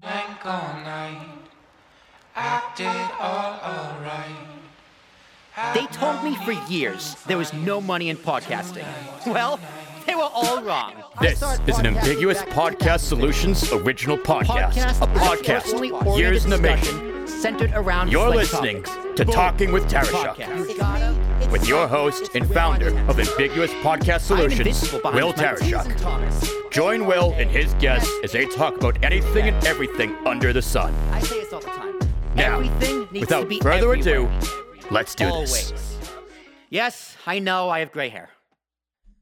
Blank all night. Acted all alright. They told me for years there was no money in podcasting. Well, they were all wrong. This is an ambiguous podcast solutions original podcast. A podcast years in the making. centered around You're listening topics. to Talking with Podcast. With your host and founder of Ambiguous Podcast Solutions, Will. Tarashuk. Join Will and his guests as they talk about anything and everything under the sun. I say this all the time. Now, Everything needs without to be further ado, let's do this. Yes, I know I have gray hair.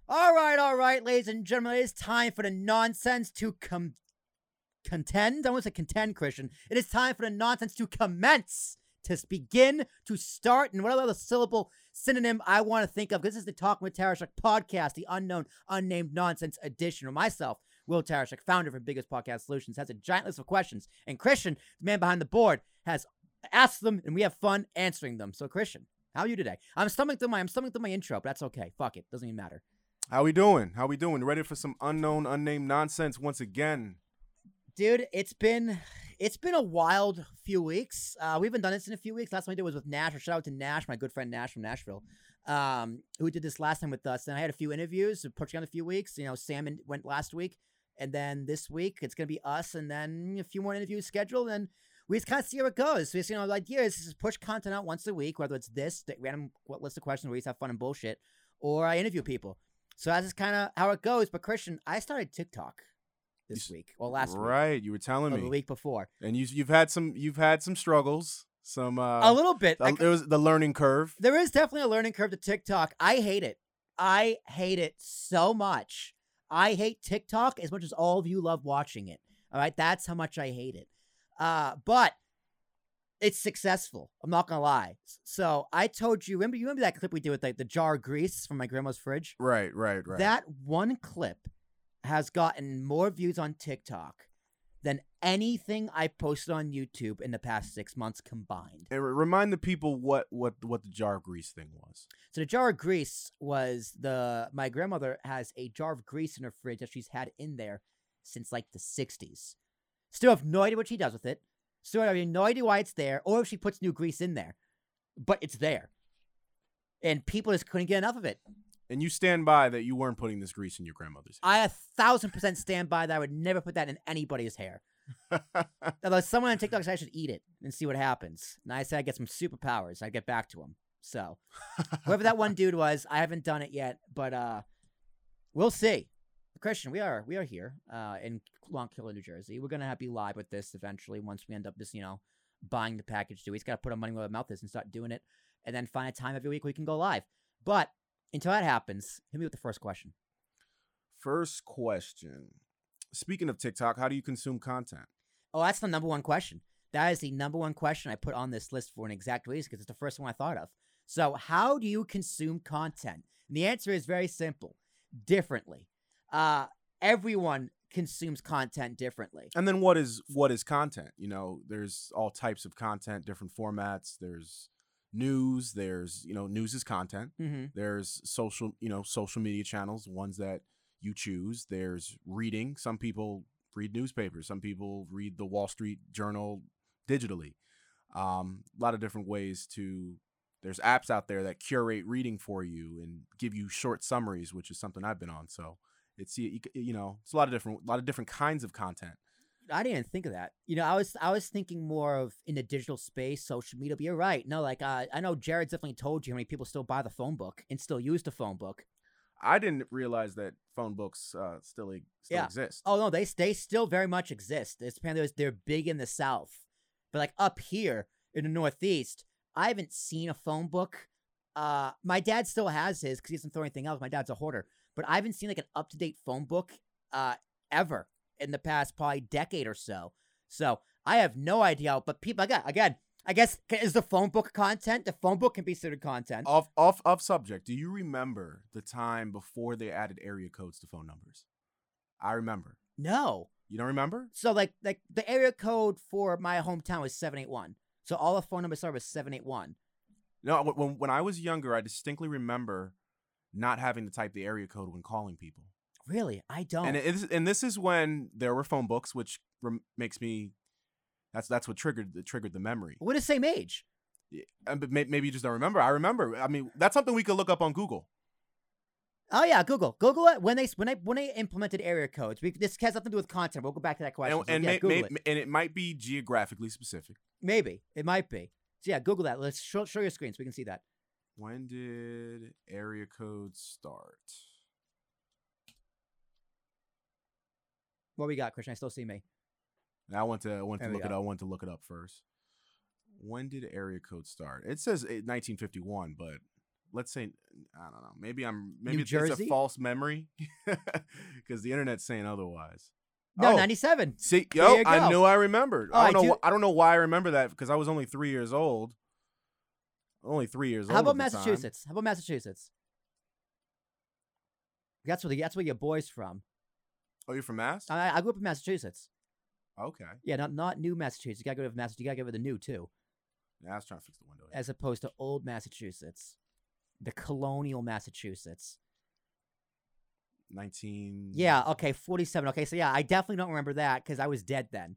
All right, all right, ladies and gentlemen, it is time for the nonsense to com- contend. I want to say contend, Christian. It is time for the nonsense to commence, to begin, to start, and whatever other syllable synonym I want to think of. This is the Talking with Tarashuk podcast, the unknown, unnamed nonsense edition. Or myself, Will Tarashuk, founder of Biggest Podcast Solutions, has a giant list of questions, and Christian, the man behind the board, has asked them, and we have fun answering them. So, Christian, how are you today? I'm stumbling through my I'm stumbling through my intro, but that's okay. Fuck it, doesn't even matter. How we doing? How we doing? Ready for some unknown, unnamed nonsense once again? Dude it's been it's been a wild few weeks uh we haven't done this in a few weeks last time we did was with nash or shout out to nash my good friend nash from nashville um who did this last time with us and i had a few interviews put on a few weeks you know salmon went last week and then this week it's gonna be us and then a few more interviews scheduled and we just kind of see how it goes. So, you know, the idea is just push content out once a week, whether it's this, random list of questions where we just have fun and bullshit, or I interview people. So that's just kind of how it goes. But Christian, I started TikTok this s- week, or last week, right, you were telling me, the week before. and you you've had some you've had some struggles, some uh, a little bit. Like, it was the learning curve. there is definitely a learning curve to TikTok. I hate it. I hate it so much. I hate TikTok as much as all of you love watching it. All right, that's how much I hate it. Uh, but it's successful. I'm not gonna lie. So I told you. Remember, you remember that clip we did with like the jar of grease from my grandma's fridge? Right, right, right. That one clip has gotten more views on TikTok than anything I posted on YouTube in the past six months combined. And remind the people what what what the jar of grease thing was. So the jar of grease was the my grandmother has a jar of grease in her fridge that she's had in there since like the 60s. Still have no idea what she does with it. Still have no idea why it's there or if she puts new grease in there. But it's there. And people just couldn't get enough of it. And you stand by that you weren't putting this grease in your grandmother's. Hair. I a thousand percent stand by that. I would never put that in anybody's hair. Although someone on TikTok said I should eat it and see what happens. And I said I get some superpowers. I get back to him. So whoever that one dude was, I haven't done it yet, but uh we'll see. Christian, we are we are here uh in Long Killer, New Jersey. We're gonna have be live with this eventually once we end up just, you know, buying the package do. We just gotta put our money where our mouth is and start doing it and then find a time every week we can go live. But until that happens, hit me with the first question. First question. Speaking of TikTok, how do you consume content? Oh, that's the number one question. That is the number one question I put on this list for an exact reason because it's the first one I thought of. So, how do you consume content? And the answer is very simple differently. Uh, everyone consumes content differently. And then what is what is content? You know, there's all types of content, different formats. There's news. There's you know, news is content. Mm-hmm. There's social, you know, social media channels, ones that you choose. There's reading. Some people read newspapers. Some people read the Wall Street Journal digitally. Um, a lot of different ways to. There's apps out there that curate reading for you and give you short summaries, which is something I've been on. So it's you, know, it's a lot of different, a lot of different kinds of content. I didn't even think of that. You know, I was I was thinking more of in the digital space, social media. But you're right. No, like uh, I know Jared definitely told you how many people still buy the phone book and still use the phone book. I didn't realize that phone books uh, still e- still Yeah. exist. Oh no, they they still very much exist. It's apparently they're big in the South, but like up here in the Northeast, I haven't seen a phone book. Uh, my dad still has his because he doesn't throw anything else. My dad's a hoarder, but I haven't seen like an up to date phone book uh ever in the past probably decade or so. So I have no idea. But people again, again, I guess is the phone book content? The phone book can be considered content. Off off off subject. Do you remember the time before they added area codes to phone numbers? I remember. No. You don't remember? So like like the area code for my hometown was seven eight one. So all the phone numbers started with seven eight one. No. When when I was younger, I distinctly remember not having to type the area code when calling people. Really, I don't. And it is, and this is when there were phone books, which rem- makes me That's that's what triggered the triggered the memory. We're the same age. Yeah, but may- maybe you just don't remember. I remember. I mean, that's something we could look up on Google. Oh yeah, Google, Google it when they when they when they implemented area codes. We, this has nothing to do with content. We'll go back to that question. And, So, and, yeah, may- may- it. and it might be geographically specific. Maybe it might be. So yeah, Google that. Let's show, show your screen so we can see that. When did area codes start? What we got, Christian? I still see me. I went to I went to look it up. I went to look it up first. When did area code start? It says eh, 1951, but let's say I don't know. Maybe I'm maybe it's, it's a false memory because the internet's saying otherwise. No, 97. See, yo, I knew I remembered. Oh, I I don't know. do- I don't know why I remember that because I was only three years old. Only three years How old. How about the time. Massachusetts? How about Massachusetts? That's where the, that's where your boy's from. Oh, you're from Mass? I, I grew up in Massachusetts. okay. Yeah, not not new Massachusetts. You gotta go to Massachusetts. You gotta go to the new too, Yeah, I was trying to fix the window. here. as opposed to old Massachusetts, the colonial Massachusetts. 19. Yeah, okay, forty-seven. Okay, so yeah, I definitely don't remember that because I was dead then.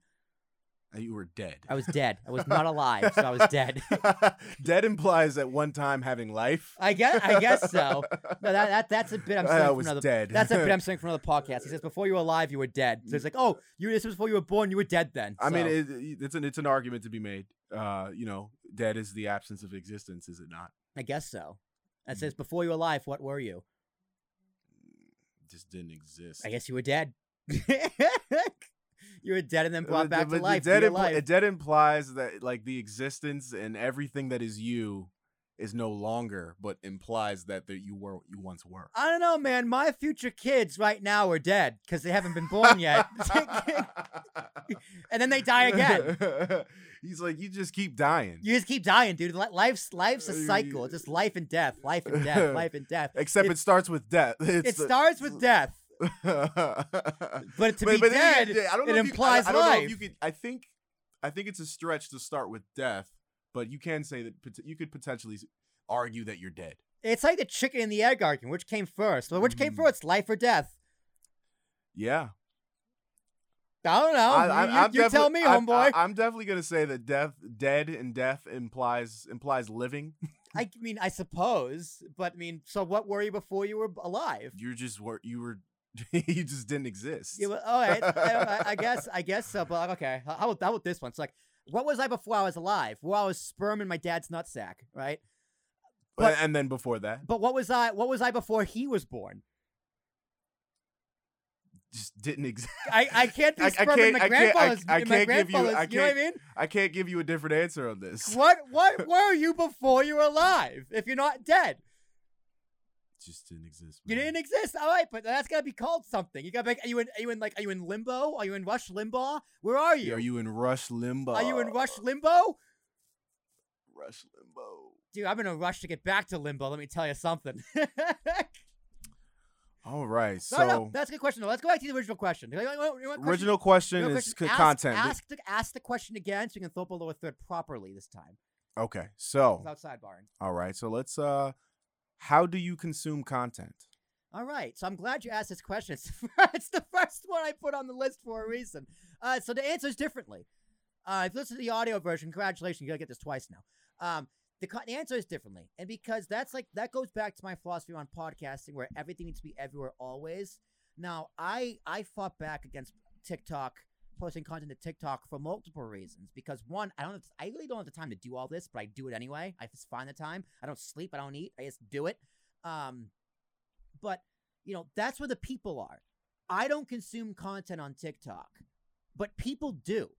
Uh, You were dead. I was dead. I was not alive, so I was dead. dead implies at one time having life. I guess I guess so. No, that, that that's a bit I'm I saying from was another. dead. That's a bit I'm saying from another podcast. He says before you were alive, you were dead. So it's like, oh, you this was before you were born, you were dead then. I mean, it, it's an it's an argument to be made. Uh, you know, dead is the absence of existence, is it not? I guess so. Mm. says before you were alive, what were you? Just didn't exist. I guess you were dead. You were dead and then brought back to life. Dead, impl- dead implies that like the existence and everything that is you is no longer, but implies that that you were what you once were. I don't know, man. My future kids right now are dead because they haven't been born yet, and then they die again. He's like, you just keep dying. You just keep dying, dude. Life's life's a cycle. It's just life and death, life and death, life and death. Except it, It's- starts with death. It's It the- starts with death, but but to be dead, I don't know it if you- implies I, I don't know if life. you could. I think, I think it's a stretch to start with death, but you can say that you could potentially argue that you're dead. It's like the chicken and the egg argument. Which came first? Well, which came Mm. first, life or death? Yeah, I don't know. I, You- I, you, you tell me, homeboy. I, am definitely gonna say that death, dead, and death implies implies living. I mean, I suppose, but I mean, so what were you before you were alive? You're just were you were you just didn't exist. You were, all right, I, I, guess, I guess so. But like, okay, how about, how about this one? It's like, what was I before I was alive? Well, I was sperm in my dad's nutsack, right? But, and then before that, But what was I? What was I before he was born? just didn't exist. I, I can't be I- I sperm in can't- my can't- I- grandfather's. I can't give you-. I you know what I can't- mean? I can't give you a different answer on this. What what were you before you were alive? If you're not dead, Just didn't exist. you didn't exist. All right, but that's gotta be called something. You gotta be. Are you in? Are you in like? Are you in limbo? Are you in Rush Limbaugh? Where are you? Are you in Rush Limbo? Are you in Rush Limbo? Rush Limbo. Dude, I'm in a rush to get back to limbo. Let me tell you something. All right. So no, no, that's a good question. though. Let's go back to the original question. You want- you want- question- original question is question? c- Ask- content. Ask the, ask the question again so we can throw up a lower third properly this time okay. So without sidebarring. all right. So let's. uh How do you consume content? All right, so I'm glad you asked this question. It's the first, it's the first one I put on the list for a reason. Uh, so the answer is differently. Uh, if you listen to the audio version, congratulations, you gotta get this twice now. Um, the, the answer is differently, and because that's like that goes back to my philosophy on podcasting, where everything needs to be everywhere always. Now, I I fought back against TikTok posting content to TikTok for multiple reasons. Because one, I don't, have, I really don't have the time to do all this, but I do it anyway. I just find the time. I don't sleep. I don't eat. I just do it. Um, but you know that's where the people are. I don't consume content on TikTok, but people do.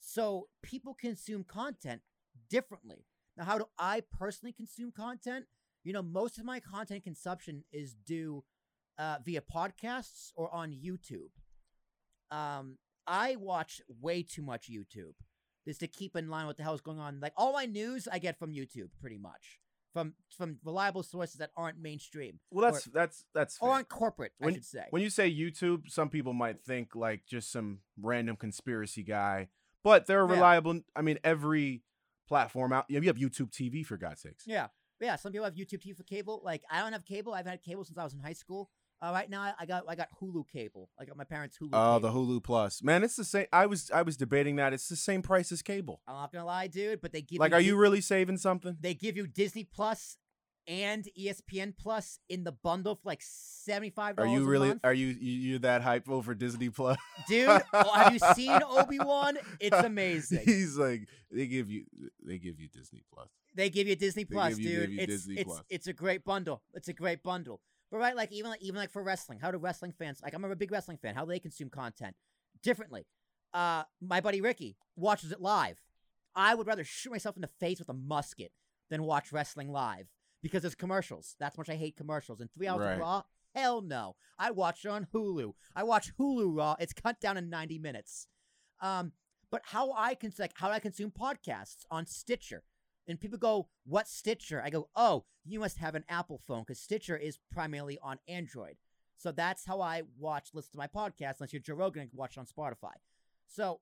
So people consume content differently. Now, how do I personally consume content? You know, most of my content consumption is due uh, via podcasts or on YouTube. Um, I watch way too much YouTube just to keep in line with the hell's going on. Like all my news, I get from YouTube, pretty much from from reliable sources that aren't mainstream Well, that's that's that's or fair. aren't corporate. I should say. When you say YouTube, some people might think like just some random conspiracy guy, but they're Yeah. reliable. I mean, every platform out. You have YouTube TV for God's sakes. Yeah. Yeah, some people have YouTube TV for cable. Like I don't have cable. I've had cable since I was in high school. Uh, right now, I- got I got Hulu cable. I got my parents' Hulu. Oh, the. Hulu Plus. Man, it's the same. I was I was debating that. It's the same price as cable. I'm not gonna lie, dude, but they give Like, you are you really saving something? they give you Disney Plus and ESPN Plus in the bundle for like seventy five Are you really? month. Are you you that hype over Disney Plus? dude? oh, have you seen Obi Wan? It's amazing. He's like they give you they give you Disney Plus. They give you Disney Plus, you- dude. it's Disney it's Plus. it's a great bundle. It's a great bundle. But right, like even like even like for wrestling, how do wrestling fans like I'm a big wrestling fan? How do they consume content differently? Uh, my buddy Ricky watches it live. I would rather shoot myself in the face with a musket than watch wrestling live because there's commercials. That's much I hate commercials. And three hours Right. of Raw, hell no. I watch it on Hulu. I watch Hulu Raw. It's cut down in 90 minutes. Um, but how I can like how I consume podcasts on Stitcher. And people go, "What Stitcher?" I go, "Oh, you must have an Apple phone because Stitcher is primarily on Android." So that's how I watch, listen to my podcast. Unless you're Joe Rogan, and watch it on Spotify. So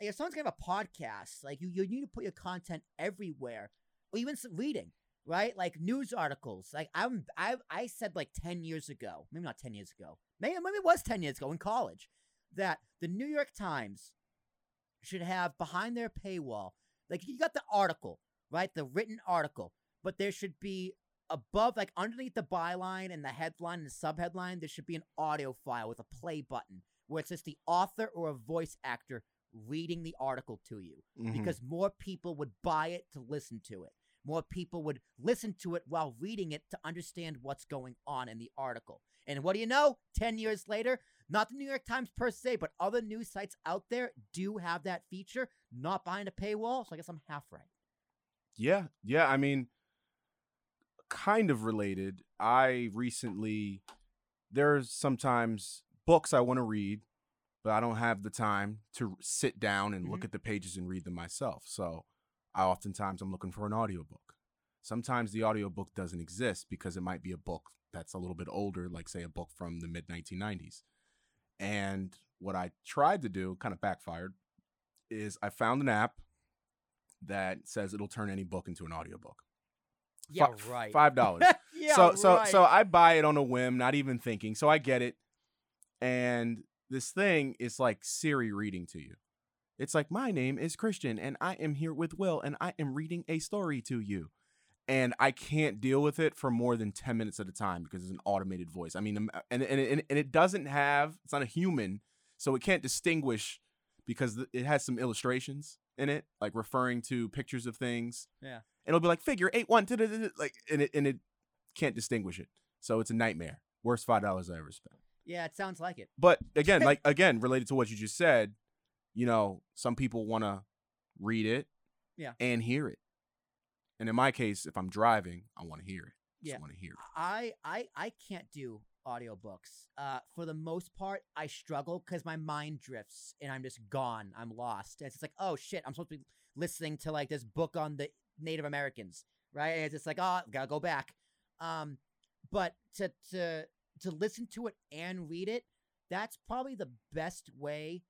if someone's gonna have a podcast, like you, you need to put your content everywhere, or even reading, right? Like news articles. Like I'm, I, I said like ten years ago, maybe not ten years ago, maybe maybe it was ten years ago in college, that the New York Times should have behind their paywall, like you got the article, right? The written article, but there should be above, like underneath the byline and the headline and the subheadline, there should be an audio file with a play button where it's just the author or a voice actor reading the article to you Mhm. because more people would buy it to listen to it. More people would listen to it while reading it to understand what's going on in the article. And what do you know? 10 years later, not the New York Times per se, but other news sites out there do have that feature, not behind a paywall. So I guess I'm half right. Yeah, yeah. I mean, kind of related. I recently there's sometimes books I want to read, but I don't have the time to sit down and look Mhm. at the pages and read them myself. So I oftentimes I'm looking for an audiobook. Sometimes the audiobook doesn't exist because it might be a book that's a little bit older, like say a book from the mid 1990s. And what I tried to do, kind of backfired, is I found an app that says it'll turn any book into an audiobook. Yeah, right. Five dollars. yeah, so so right. so I buy it on a whim, not even thinking. So I get it. And this thing is like Siri reading to you. It's like, my name is Christian and I am here with Will and I am reading a story to you. And I can't deal with it for more than 10 minutes at a time because it's an automated voice. I mean, um, and, and, and, and it doesn't have, it's not a human, so it can't distinguish because it has some illustrations in it, like referring to pictures of things. Yeah. And it'll be like figure eight one, like, and it, and it can't distinguish it. So it's a nightmare. Worst $5 I ever spent. yeah, it sounds like it. But again, like again, related to what you just said, you know, some people want to read it, Yeah. and hear it. And in my case, if I'm driving, I want to hear it. Yeah. want to hear it. I I I can't do audiobooks. Uh for the most part, I struggle cuz my mind drifts and I'm just gone. I'm lost. It's like, "Oh shit, I'm supposed to be listening to like this book on the Native Americans." Right? And it's just like, "Oh, got to go back." Um but to to to listen to it and read it, that's probably the best way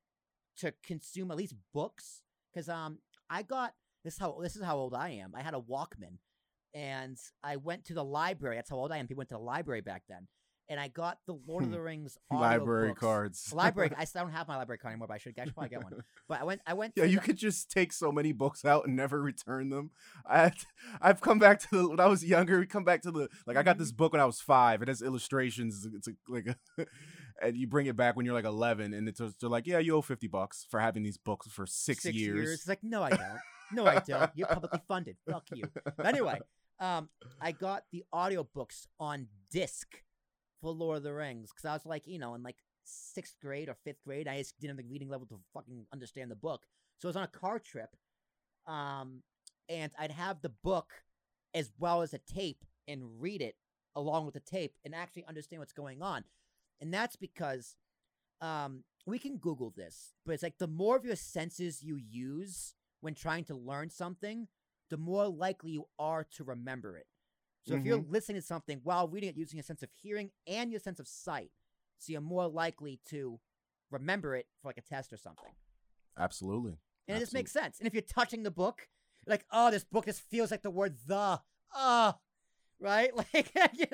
to consume at least books cuz um I got this is how this is how old I am. I had a Walkman and I went to the library. That's how old I am. People went to the library back then, and I got the Lord of the Rings Library audiobooks. cards. Library. I still don't have my library card anymore, but I should. I should probably get one. But I went. I went. Yeah, you the- could just take so many books out and never return them. I I've come back to the when I was younger. We come back to the like I got Mm-hmm. this book when I was five. It has illustrations. It's a, like a, and you bring it back when you're like eleven, and it's they're like, yeah, you owe fifty bucks for having these books for six, years. It's like no, I don't. No, I don't. You're publicly funded. Fuck you. But anyway, um, I got the audiobooks on disc for Lord of the Rings because I was like, you know, in like sixth grade or fifth grade, I just didn't have the reading level to fucking understand the book. So I was on a car trip, um, and I'd have the book as well as a tape and read it along with the tape and actually understand what's going on. And that's because um, we can Google this, but it's like the more of your senses you use when trying to learn something, the more likely you are to remember it. So if you're mm-hmm. listening to something while reading it using your sense of hearing and your sense of sight, so you're more likely to remember it for like a test or something. Absolutely. And it just makes sense. And if you're touching the book, like, oh, this book just feels like the word the. Oh, right? Like, you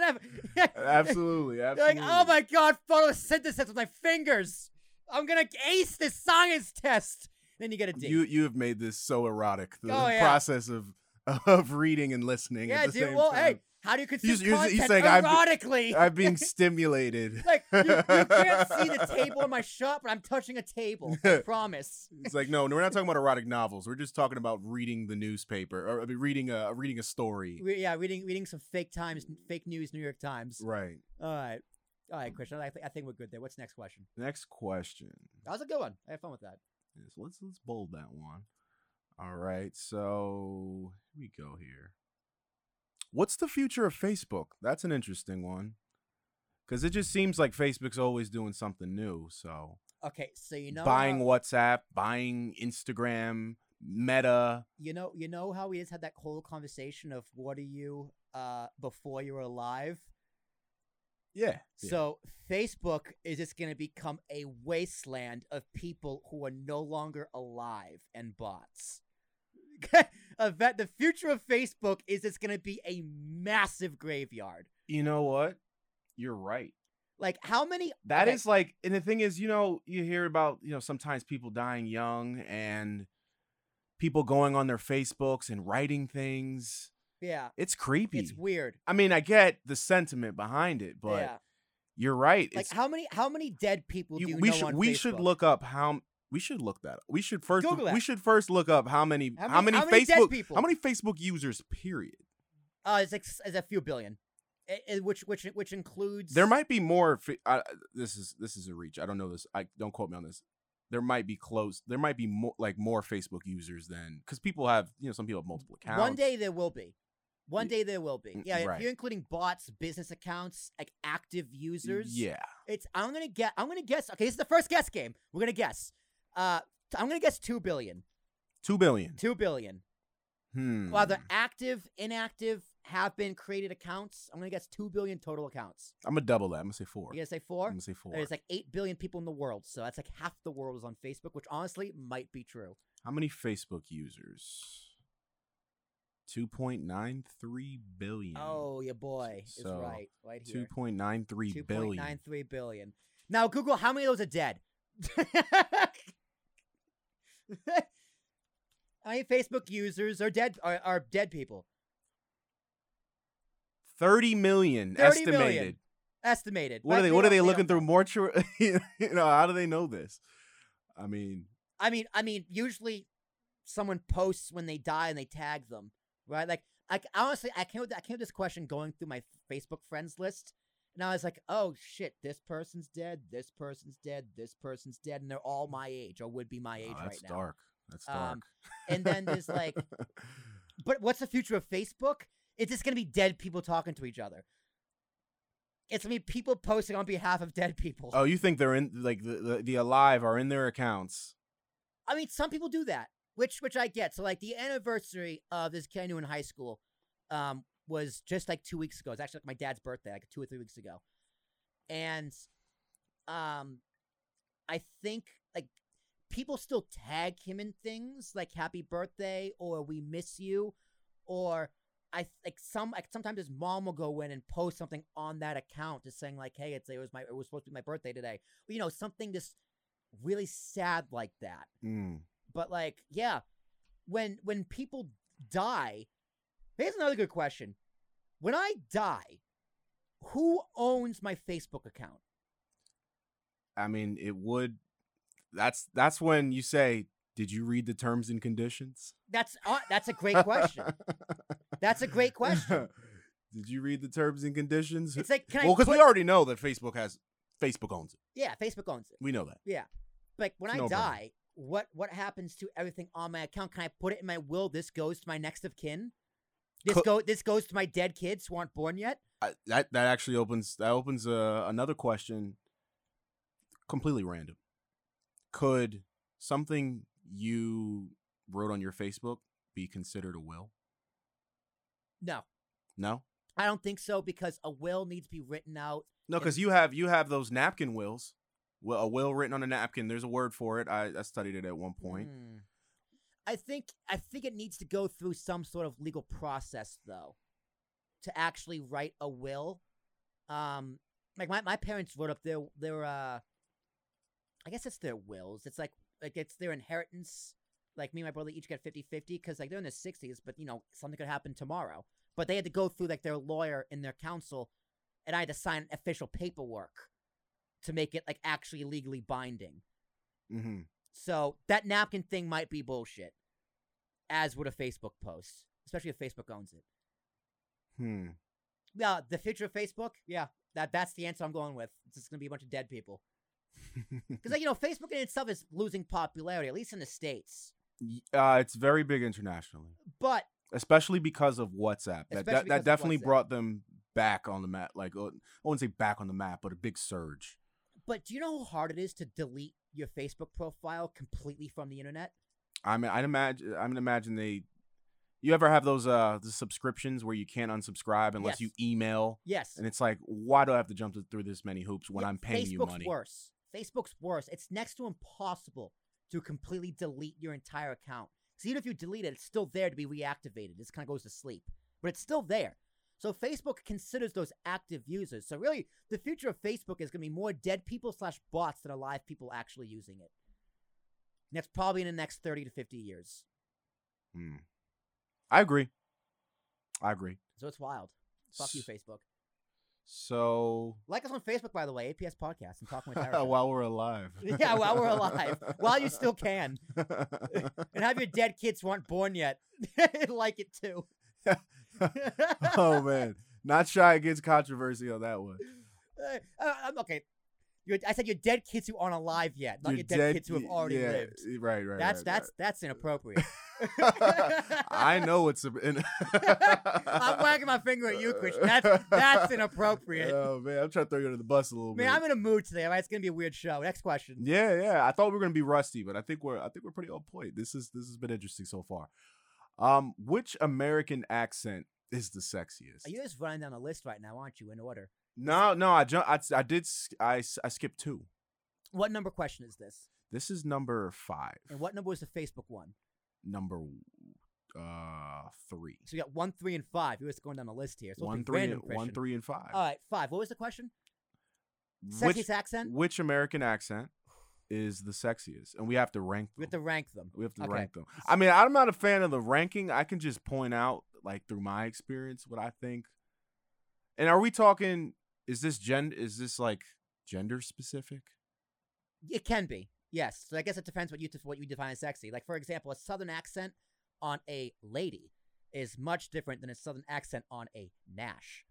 Absolutely, absolutely. like, oh my god, photosynthesis with my fingers. I'm gonna ace this science test. Then you get a D. You you have made this so erotic. The Oh, yeah. process of of reading and listening. yeah, at the dude. same Well, time. hey, how do you consume he's- content saying I'm- erotically? I'm being stimulated. like you, you can't see the table in my shop, but I'm touching a table. I promise. It's like no, no, we're not talking about erotic novels. We're just talking about reading the newspaper or I mean, reading a reading a story. Re- yeah, reading reading some fake times, fake news, New York Times. Right. All right, all right, Christian. I, th- I think we're good there. What's the next question? Next question. That was a good one. I had fun with that. Yes, let's let's bold that one. All right, so here we go here. What's the future of Facebook? That's an interesting one. Cause it just seems like Facebook's always doing something new. So Okay, so you know buying how- WhatsApp, buying Instagram, Meta. you know you know how we just had that whole conversation of what are you uh before you were alive Yeah. yeah. so facebook is just going to become a wasteland of people who are no longer alive and bots Event- the future of facebook is it's going to be a massive graveyard you know what? You're right. like how many That okay, is like, and the thing is, you know, you hear about, you know, sometimes people dying young and people going on their Facebooks and writing things. yeah It's creepy. it's weird I mean, I get the sentiment behind it, but yeah you're right. like It's, how many how many dead people you- do you we should we should look up how we should look that. Up. We should first Google we that. should first look up how many How how many- many, how many dead Facebook people? how many Facebook users period. uh it's like it's a few billion I- I- which which which includes There might be more. I, this is this is a reach. I don't know this. I don't quote me on this. There might be close. There might be more like more Facebook users than because people have you know some people have multiple accounts. One day there will be. One day there will be. Mm, Yeah, if you're including bots, business accounts, like active users. Yeah. It's I'm gonna get I'm gonna guess okay, this is the first guess game. We're gonna guess. Uh I'm gonna guess two billion. Two billion. Two billion. Hmm. Whether active, inactive, have been created accounts. I'm gonna guess two billion total accounts. I'm gonna double that. I'm gonna say four. You gonna say four? I'm gonna say four. There's like eight billion people in the world, so that's like half the world is on Facebook, which honestly might be true. How many Facebook users? 2.93 billion. Oh, your boy is So, right, right here. 2.93 Two billion. point nine three billion. Now, Google, how many of those are dead? how many Facebook users are dead? Are, are dead people 30 million 30 estimated. million. estimated? What are but they what are they looking through mortuary? you know, how do they know this? I mean, I mean, I mean, usually someone posts when they die and they tag them, right? Like, I honestly, I came with I came with this question going through my Facebook friends list, and I was like, oh shit, this person's dead, this person's dead, this person's dead, and they're all my age or would be my age oh, right that's now. dark. That's dark. Um, and then there's like But what's the future of Facebook? It's just gonna be dead people talking to each other. It's gonna be people posting on behalf of dead people. oh, you think they're in like the, the the alive are in their accounts? I mean, some people do that, which which I get. So like the anniversary of this kid I knew in high school, um, was just like two weeks ago. It's actually like my dad's birthday, like two or three weeks ago, and um, I think like people still tag him in things like "Happy Birthday" or "We miss you," or I like some like sometimes his mom will go in and post something on that account, just saying like, "Hey, it's it was my it was supposed to be my birthday today," you know, something just really sad like that. Mm. But like, yeah, when when people die, here's another good question. When I die, who owns my Facebook account? I mean, it would. That's that's when you say, "Did you read the terms and conditions?" That's uh, that's a great question. That's a great question. Did you read the terms and conditions? It's like, can well, because put- we already know that Facebook has Facebook owns it. yeah, Facebook owns it. We know that. Yeah, like when It's I die, what what happens to everything on my account? Can I put it in my will? This goes to my next of kin. This Co- go this goes to my dead kids who aren't born yet. I, that that actually opens that opens uh, another question. Completely random. Could something you wrote on your Facebook be considered a will? No, No, I don't think so because a will needs to be written out. no, because you have you have those napkin wills. Well, a will written on a napkin. There's a word for it. I, I studied it at one point. Hmm. I think I think it needs to go through some sort of legal process though to actually write a will. Um, like my, my parents wrote up their their uh, I guess it's their wills. It's like like it's their inheritance. Like me and my brother each get 50-50 because like they're in their sixties, but you know something could happen tomorrow. But they had to go through like their lawyer and their counsel, and I had to sign official paperwork to make it like actually legally binding. Mm-hmm. So that napkin thing might be bullshit, as would a Facebook post, especially if Facebook owns it. Hmm. Yeah, the future of Facebook. Yeah, that that's the answer I'm going with. It's just gonna be a bunch of dead people. Because like you know, Facebook in itself is losing popularity, at least in the states. Uh, it's very big internationally, But especially because of WhatsApp. That that, that definitely WhatsApp. brought them back on the map. Like uh, I wouldn't say back on the map, but a big surge. But do you know how hard it is to delete your Facebook profile completely from the internet? I mean, I'd imagine. I mean, imagine they. You ever have those uh the subscriptions where you can't unsubscribe unless Yes. you email, Yes. and it's like, why do I have to jump through this many hoops when Yeah, I'm paying Facebook's you money? worse. Facebook's worse. It's next to impossible to completely delete your entire account. Because even if you delete it, it's still there to be reactivated. This kind of goes to sleep, but it's still there. So Facebook considers those active users. So really, the future of Facebook is going to be more dead people slash bots than alive people actually using it. And that's probably in the next thirty to fifty years. Hmm. I agree. I agree. So it's wild. Fuck you, Facebook. So Like us on Facebook, by the way, APS Podcast and Talking with Tara. While we're alive. Yeah, while we're alive. While you still can. and have your dead kids who aren't born yet like it too. oh man, not shy against controversy on that one. Uh, uh, um, okay, Your- I said you're dead kids who aren't alive yet, not your, dead, kids who have already yeah, lived. Right, right. That's right, that's that's inappropriate. I know it's. In- I'm wagging my finger at you, Christian. That's that's inappropriate. Oh man, I'm trying to throw you under the bus a little Man, bit. I'm in a mood today. All right, it's gonna be a weird show. Next question. Yeah, yeah. I thought we were gonna be rusty, but I think we're I think we're pretty on point. This is this has been interesting so far. Um, which American accent is the sexiest? Are you just running down the list right now, aren't you? In order. No, no. I ju- I, I did. I I skipped two. What number question is this? This is number five. And what number was the Facebook one? Number uh three. So you got one, three, and five. You're just going down the list here. So One, three, and, one, three, and five. All right, five. What was the question? which Sexiest accent? which American accent is the sexiest? And we have to rank them. We have to rank them. we have to okay. rank them. I mean, I'm not a fan of the ranking. I can just point out, like through my experience, what I think. And are we talking? Is this gen? Is this like gender specific? It can be. Yes. So I guess it depends what you def- what you define as sexy. Like for example, a southern accent on a lady is much different than a southern accent on a Nash.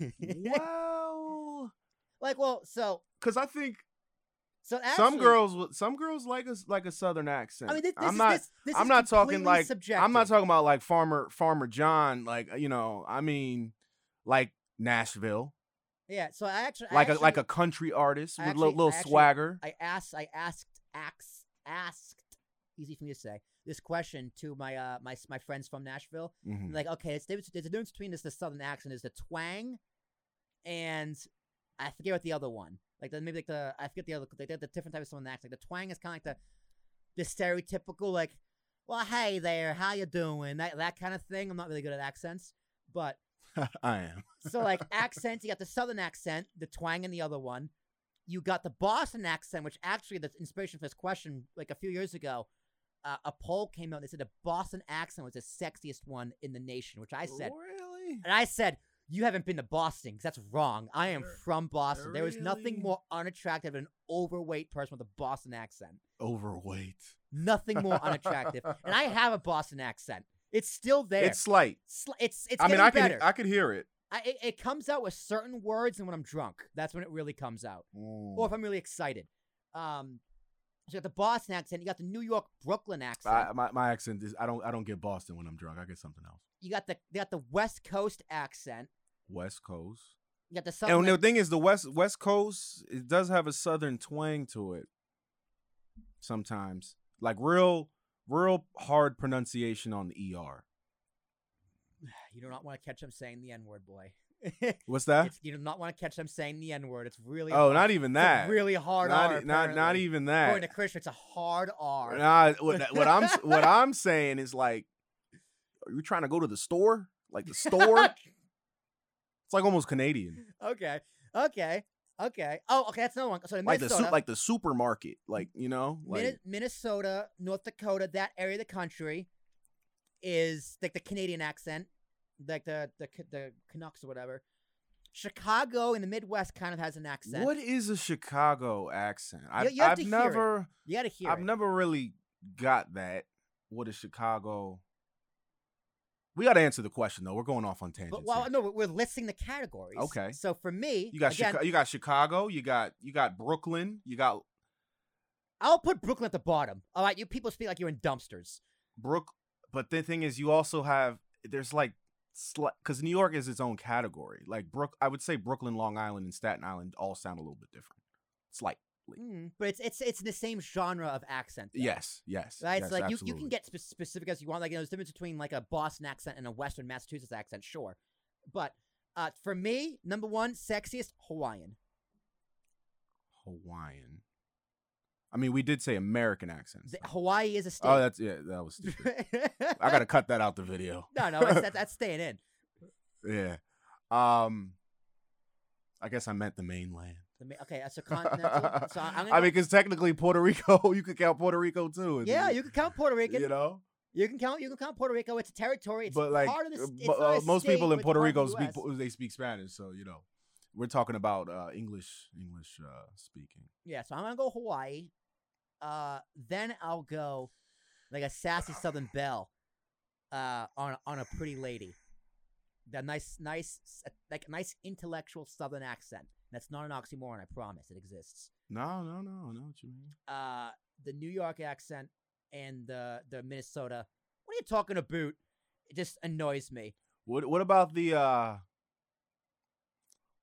well, like, well, so because I think so actually, some girls, some girls like a like a southern accent. I mean, this, this I'm is, not. This, this I'm is not talking like subjective. I'm not talking about like farmer farmer John. Like you know, I mean, like Nashville, Yeah. So I actually I like actually, a like a country artist I with a little, little I actually- swagger. I asked I asked asked asked easy for me to say this question to my uh my my friends from Nashville. Mhm. Like, okay, it's, there's, there's a difference between this the southern accent is the twang, and I forget what the other one. Like the, maybe like the I forget the other like the, the different type of southern accent. Like the twang is kind of like the the stereotypical like, well, hey there, how you doing? That that kind of thing. I'm not really good at accents, but I am. so like accents, you got the southern accent, the twang, and the other one. You got the Boston accent, which actually the inspiration for this question, like a few years ago, uh, a poll came out. and They said the Boston accent was the sexiest one in the nation, which I said, really. and I said, you haven't been to Boston 'cause that's wrong. I am Er- from Boston. There is nothing more unattractive than an overweight person with a Boston accent. Overweight. Nothing more unattractive. And I have a Boston accent. It's still there. It's slight. Sli- it's it's I mean, getting I can better. I could hear it. I, it, it comes out with certain words, and when I'm drunk, that's when it really comes out, or if I'm really excited. Um, so you got the Boston accent, you got the New York Brooklyn accent, I, my my accent is I don't I don't get Boston when I'm drunk. I get something else. you got the you got the West Coast accent, West Coast. you got the Southern. And the thing is, the West West Coast it does have a southern twang to it. Sometimes, like real, real hard pronunciation on the er. you do not want to catch them saying the N word, boy. What's that? It's, you do not want to catch them saying the N word. It's really oh, hard. not even that. really hard not, R. not not even According that. to Christian, it's a hard R. Nah, what, what I'm what I'm saying is like, are you trying to go to the store? like the store. it's like almost Canadian. okay, okay, okay. Oh, okay, that's another one. So Like the su- like the supermarket. Like you know, like Minne- Minnesota, North Dakota, that area of the country is like the Canadian accent, like the the the Canucks or whatever. Chicago in the Midwest kind of has an accent. what is a Chicago accent? I've, you have I've to hear it. never, You got to hear I've it. never really got that. What is Chicago? We got to answer the question though. We're going off on tangents. But well, here. no, we're- listing the categories. Okay. So for me, You got again, Chica- you got Chicago, you got you got Brooklyn, you got I'll put Brooklyn at the bottom. All right, you people speak like you're in dumpsters. Brook. But the thing is, you also have there's like because New York is its own category. Like Brook, I would say Brooklyn, Long Island, and Staten Island all sound a little bit different. Slightly. Mm, but it's it's it's the same genre of accent. though. Yes, yes. Right, yes, it's like you, you can get spe- specific as you want. Like, you know, there's a difference between like a Boston accent and a Western Massachusetts accent, sure. But uh, for me, number one, sexiest Hawaiian. Hawaiian. I mean, we did say American accents. The- Hawaii is a state. Oh, that's yeah. That was stupid. I gotta cut that out the video. no, no, that's, that, that's staying in. Yeah. Um. I guess I meant the mainland. Ma- okay, that's a continental. so I'm gonna I mean, because technically Puerto Rico, you could count Puerto Rico too. yeah, you can count Puerto Rican. You know, You can count. You can count Puerto Rico. It's a territory. It's but like, part of the. uh, but, uh, most people in Puerto Rico speak they speak Spanish, so you know, we're talking about uh, English English uh, speaking. Yeah, so I'm gonna go Hawaii. Uh, then I'll go like a sassy Southern belle. Uh, on on a pretty lady. That nice, nice, like a nice intellectual Southern accent. That's not an oxymoron. I promise, it exists. No, no, no, I know what you mean. Uh, the New York accent and the the Minnesota. What are you talking about? It just annoys me. What what about the uh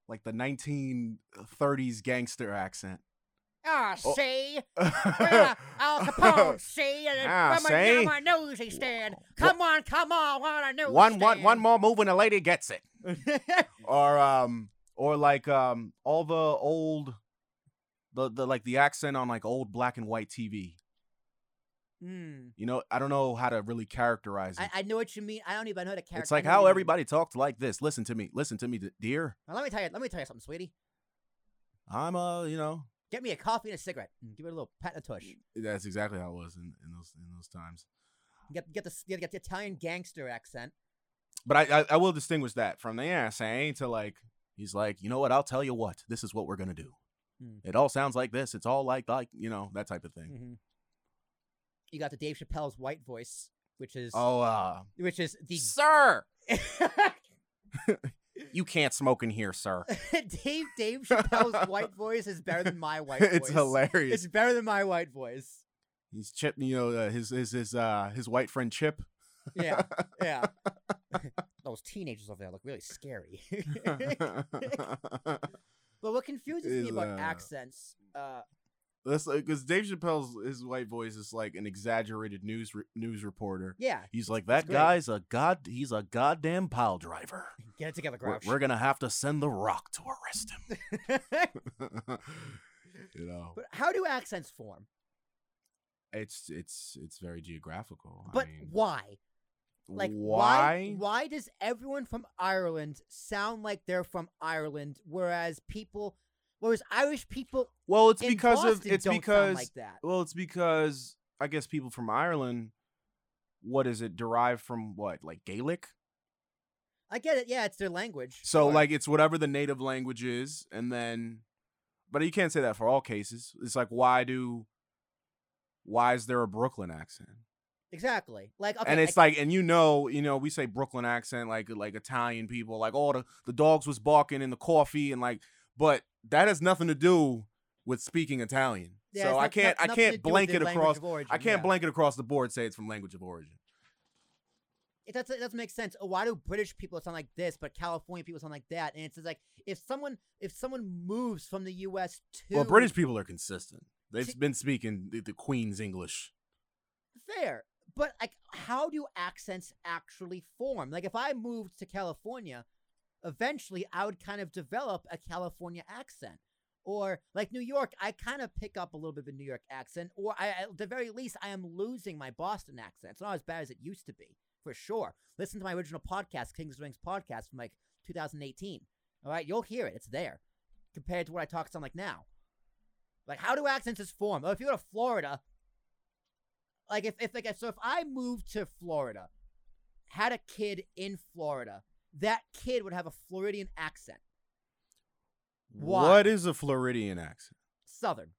like the 1930s gangster accent? Ah, Oh. see, where Al Capone, see, and Ah, my, see? my newsy stand. Come on, come on, on a news one one stand. one more move and the lady gets it. Or um or like um all the old the the like the accent on like old black and white TV. Hmm. You know, I don't know how to really characterize it. I, I know what you mean. I don't even know how to character. it's like how everybody talked like this. Listen to me. Listen to me, dear. Now, let me tell you. Let me tell you something, sweetie. I'm uh, you know, Get me a coffee and a cigarette. and Give it a little pat and a tush. that's exactly how it was in, in those in those times. Get get the get, get the Italian gangster accent. But I, I I will distinguish that from the yeah saying to like he's like, you know what, I'll tell you what, this is what we're gonna do. Hmm. It all sounds like this. It's all like like, you know, that type of thing. hmm You got the Dave Chappelle's white voice, which is Oh uh which is the Sir, you can't smoke in here, sir. Dave Dave Chappelle's white voice is better than my white voice. it's hilarious. It's better than my white voice. He's Chip, you know, uh, his his his uh his white friend Chip. Yeah, yeah. Those teenagers over there look really scary. but what confuses me about uh, accents, uh, That's because Dave Chappelle's his white voice is like an exaggerated news re- news reporter. yeah, He's like that guy's a god. He's a goddamn pile driver. get it together, We're, we're gonna have to send the Rock to arrest him. you know, but how do accents form? it's it's it's very geographical. I But mean, why? Like why? Why does everyone from Ireland sound like they're from Ireland, whereas people, whereas Irish people Well, it's because of it's because like that. well, it's because I guess people from Ireland. What is it derived from? What like Gaelic? I get it. Yeah, it's their language. So sure. like it's whatever the native language is, and then, but you can't say that for all cases. It's like why do, why is there a Brooklyn accent? Exactly. Like okay, and it's I- like, and you know, you know, we say Brooklyn accent like like Italian people, like oh the the dogs was barking in the coffee, and like, but that has nothing to do with speaking Italian. yeah, so I can't not- I can't blanket across origin, I can't yeah. blanket across the board say it's from language of origin. it doesn't, it doesn't make sense. Oh, why do British people sound like this, but California people sound like that? And it's just like if someone if someone moves from the U.S. to Well, British people are consistent. They've See- been speaking the, the Queen's English. fair, but like how do accents actually form? Like if I moved to California, eventually I would kind of develop a California accent. Or like New York, I kind of pick up a little bit of a New York accent. Or I, at the very least, I am losing my Boston accent. It's not as bad as it used to be. for sure. Listen to my original podcast, Kings Wings podcast from like 2018. All right, you'll hear it. It's there compared to what I talk sound like now. Like, how do accents just form? Well, if you go to Florida, like if if like so if I moved to Florida, had a kid in Florida, that kid would have a Floridian accent. Why? What is a Floridian accent? Southern.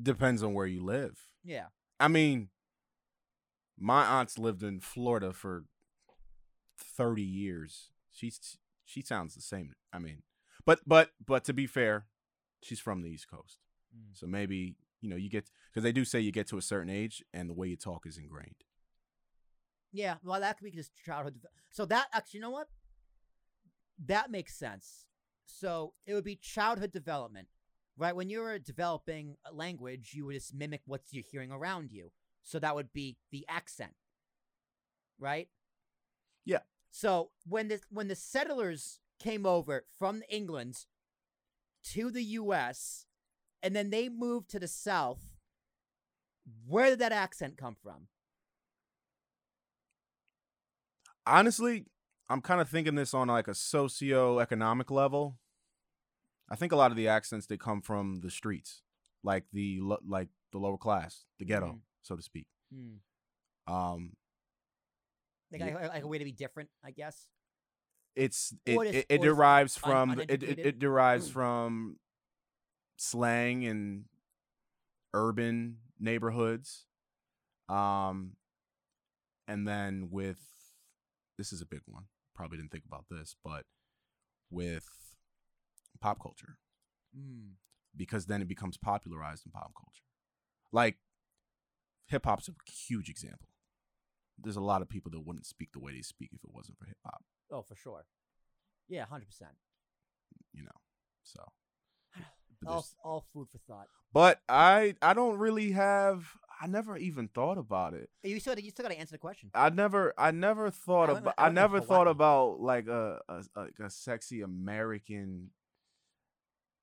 Depends on where you live. Yeah. I mean, my aunt's lived in Florida for 30 years. She's she sounds the same. I mean, but but but to be fair, she's from the East Coast. Mm. So maybe, you know, you get cuz they do say you get to a certain age and the way you talk is ingrained. Yeah, well, that could be just childhood. So that actually, you know what? That makes sense. So it would be childhood development, right? When you're developing a language, you would just mimic what you're hearing around you. So that would be the accent, right? Yeah. So when the when the settlers came over from England to the U.S. and then they moved to the South, where did that accent come from? Honestly, I'm kind of thinking this on like a socio-economic level. I think a lot of the accents they come from the streets, like the lo- like the lower class, the ghetto, Mhm. so to speak. Hmm. Um, Like, Yeah. like, like a way to be different, I guess. it's it, it, it derives from it, it, it derives Mm. from slang and urban neighborhoods um and then with this is a big one probably didn't think about this but with pop culture Mm. because then it becomes popularized in pop culture like hip hop's a huge example there's a lot of people that wouldn't speak the way they speak if it wasn't for hip hop Oh, for sure. Yeah, hundred percent. you know so All, all food for thought. but i i don't really have i never even thought about it You still, you still got to answer the question. i never i never thought I about I i never thought Hawaii. about like a, a like a sexy american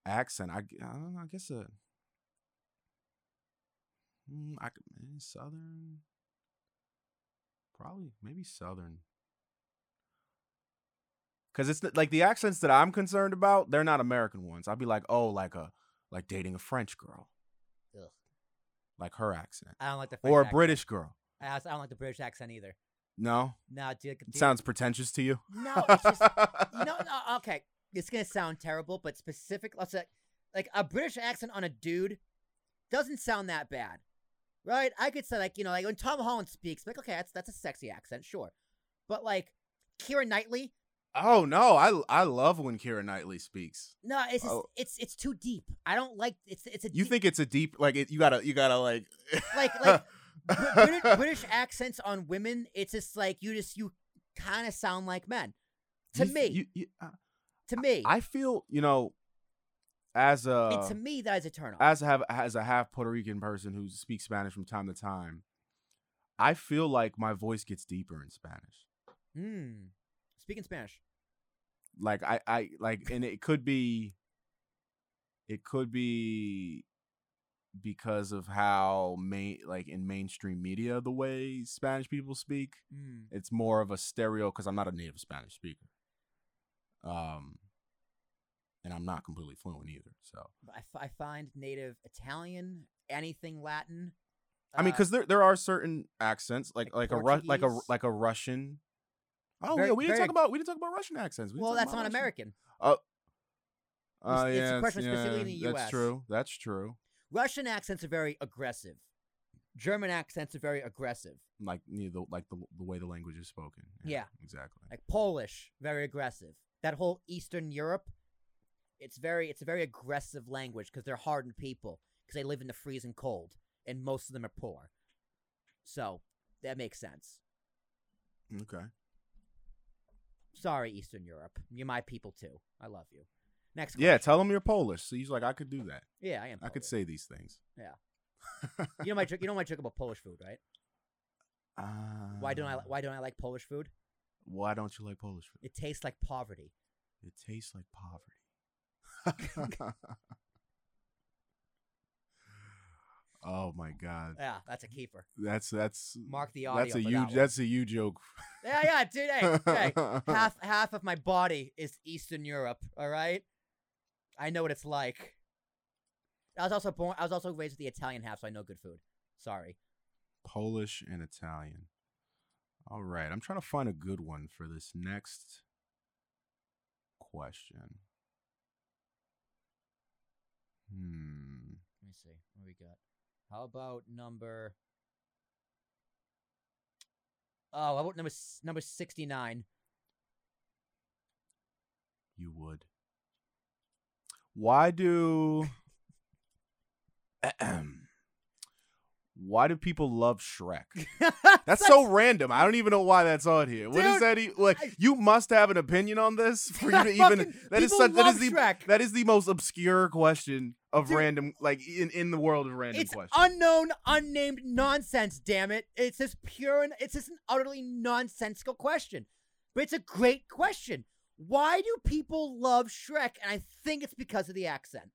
accent I, don't know i guess a mm, i could man, southern probably maybe southern because it's like the accents that i'm concerned about they're not american ones i'd be like oh like a like dating a french girl Ugh. like her accent I don't like the or a accent. british girl I, also- I don't like the British accent either. no No, dude. it dude- sounds pretentious to you No, it's just no, no. Uh, okay, it's gonna sound terrible, but specific. Say, like a British accent on a dude doesn't sound that bad, right? I could say like you know like when Tom Holland speaks, like okay, that's that's a sexy accent, sure, but like Keira Knightley, Oh no, I I love when Keira Knightley speaks. no, it's just, Oh. it's it's too deep. I don't like it's it's a You deep- think it's a deep like it, you gotta you gotta like like like British, British accents on women. It's just like you just you kind of sound like men to You- me. You, you, uh, to me, I feel you know as a and to me that is a turn off. as a have as a half Puerto Rican person who speaks Spanish from time to time, I feel like my voice gets deeper in Spanish. Hmm. Speaking Spanish. Like I I like and it could be it could be because of how main like in mainstream media the way Spanish people speak. Hmm. it's more of a stereo because I'm not a native Spanish speaker. Um, and I'm not completely fluent either. So I, f- I find native Italian, anything Latin. I mean, uh, because there there are certain accents like like like, a Ru- like a like a Russian. Oh Very- yeah, we didn't very- talk about we didn't talk about Russian accents. We didn't well, talk that's about not Russian- American. Oh, It's- uh, it's yeah, question specifically in the US. That's true. That's true. Russian accents are very aggressive. German accents are very aggressive. Like you know, the, like the the way the language is spoken. Yeah. exactly. Like Polish, very aggressive. That whole Eastern Europe, it's very it's a very aggressive language because they're hardened people because they live in the freezing cold and most of them are poor. So that makes sense. Okay. Sorry, Eastern Europe. You're my people too. I love you. Next. Yeah, tell him you're Polish. So he's like, I could do that. yeah, I am. I could say these things. Yeah. You know my joke. You know my joke about Polish food, right? Uh, Why don't I? Why don't I like Polish food? Why don't you like Polish food? It tastes like poverty. It tastes like poverty. Oh my god. Yeah, that's a keeper. That's that's Mark the audio. that's a you that that's a you joke. Yeah, yeah, dude. Hey, hey. half half of my body is Eastern Europe. All right, I know what it's like. I was also born. I was also raised with the Italian half, so I know good food. Sorry. Polish and Italian. All right, I'm trying to find a good one for this next question. Hmm. Let me see. What we got? How about number? Oh, how about number number sixty nine? You would. Why do Why do people love Shrek? That's so random. I don't even know why that's on here. What is Dude, that? e- Like I- you must have an opinion on this for you to even. That is such. That is the. Shrek. That is the most obscure question of Dude. random, like in in the world of random It's questions. unknown, unnamed nonsense. Damn it! It's just pure and it's just an utterly nonsensical question, but it's a great question. Why do people love Shrek? And I think it's because of the accent.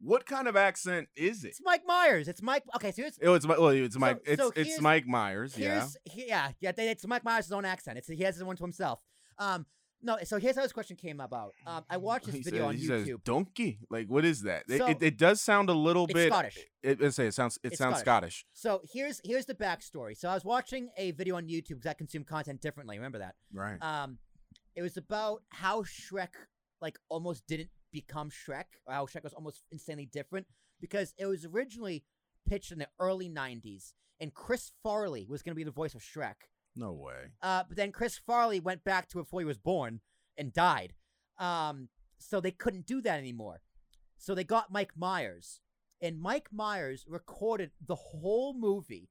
what kind of accent is it? It's Mike Myers. It's Mike. Okay, so here's Oh, it's well, it's Mike. so it's here's- it's Mike Myers. Yeah. he- yeah yeah it's Mike Myers' own accent. It's he has his one to himself. Um, no. So here's how this question came about. Um, I watched this He video says- on he says YouTube. donkey. Like what is that? It, So- it, it does sound a little bit Scottish. It, it say it sounds it It's sounds Scottish. Scottish. So here's here's the backstory. So I was watching a video on YouTube because I consume content differently. Remember that? Right. Um, it was about how Shrek like almost didn't become Shrek, or how Shrek was almost insanely different because it was originally pitched in the early '90s, and Chris Farley was going to be the voice of Shrek. No way. Uh, but then Chris Farley went back to before he was born and died. Um, so they couldn't do that anymore. So they got Mike Myers, and Mike Myers recorded the whole movie,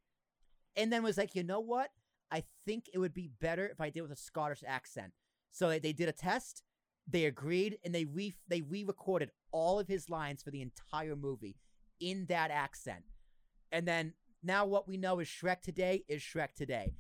and then was like, you know what? I think it would be better if I did it with a Scottish accent. So they, they did a test. They agreed, and they re they re-recorded all of his lines for the entire movie in that accent. And then now what we know is Shrek today is Shrek today.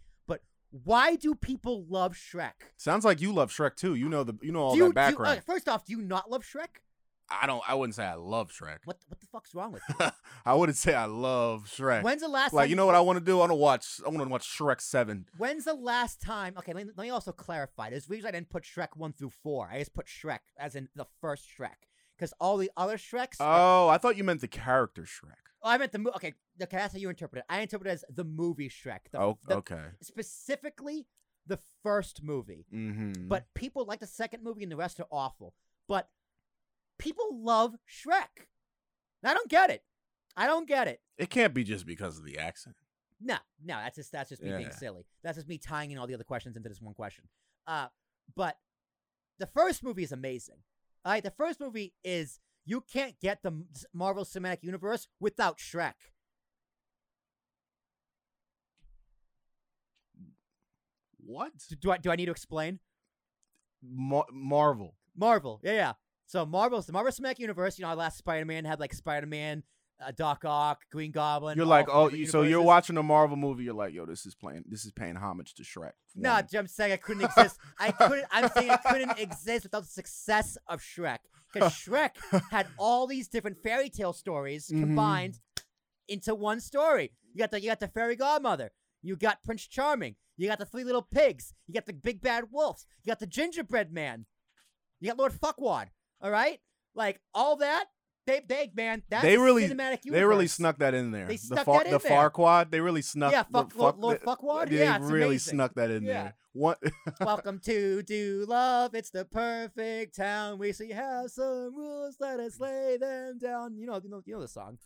Why do people love Shrek? Sounds like you love Shrek too. You know the you know all do you, that do- uh, background. okay, first off, do you not love Shrek? I don't. I wouldn't say I love Shrek. What what the fuck's wrong with you? I wouldn't say I love Shrek. When's the last like you know what I want to do? I want to watch. I want to watch Shrek Seven. When's the last time? Okay, let me, let me also clarify. There's reason I didn't put Shrek one through four. I just put Shrek as in the first Shrek because all the other Shreks. are- Oh, I thought you meant the character Shrek. Oh, I meant the movie. Okay, okay, that's how you interpret it. I interpret it as the movie Shrek. The, Oh, the- okay. Specifically, the first movie. Mm-hmm. But people like the second movie and the rest are awful. But people love Shrek. And I don't get it. I don't get it. it can't be just because of the accent. No, no, that's just that's just me being silly. That's just me tying in all the other questions into this one question. Uh, but the first movie is amazing. All right, the first movie is you can't get the Marvel Cinematic Universe without Shrek. What? Do, do I do I need to explain? Mar- Marvel. Marvel, yeah, yeah. So Marvel's the Marvel Cinematic Universe. You know, our last Spider-Man had like Spider-Man, uh, Doc Ock, Green Goblin. You're like, oh, you, so you're watching a Marvel movie. You're like, yo, this is playing. This is paying homage to Shrek. No, One. I'm saying I couldn't exist. I couldn't. I'm saying it couldn't exist without the success of Shrek. Because Shrek had all these different fairy tale stories Mhm. combined into one story. You got the you got the fairy godmother. You got Prince Charming. You got the three little pigs. You got the big bad wolves. You got the gingerbread man. You got Lord Fuckwad. All right, like all that. They big man. That's They really- cinematic universe. They really snuck that in there. They the snuck far, that in the there. Farquaad. They really snuck. Yeah, the fuck Lord- Lord the- Fuckwad? They Yeah, it's really amazing. snuck that in Yeah. there. What? Welcome to Duloc. It's the perfect town. We see have some rules. Let us lay them down. You know, you know, you know the song.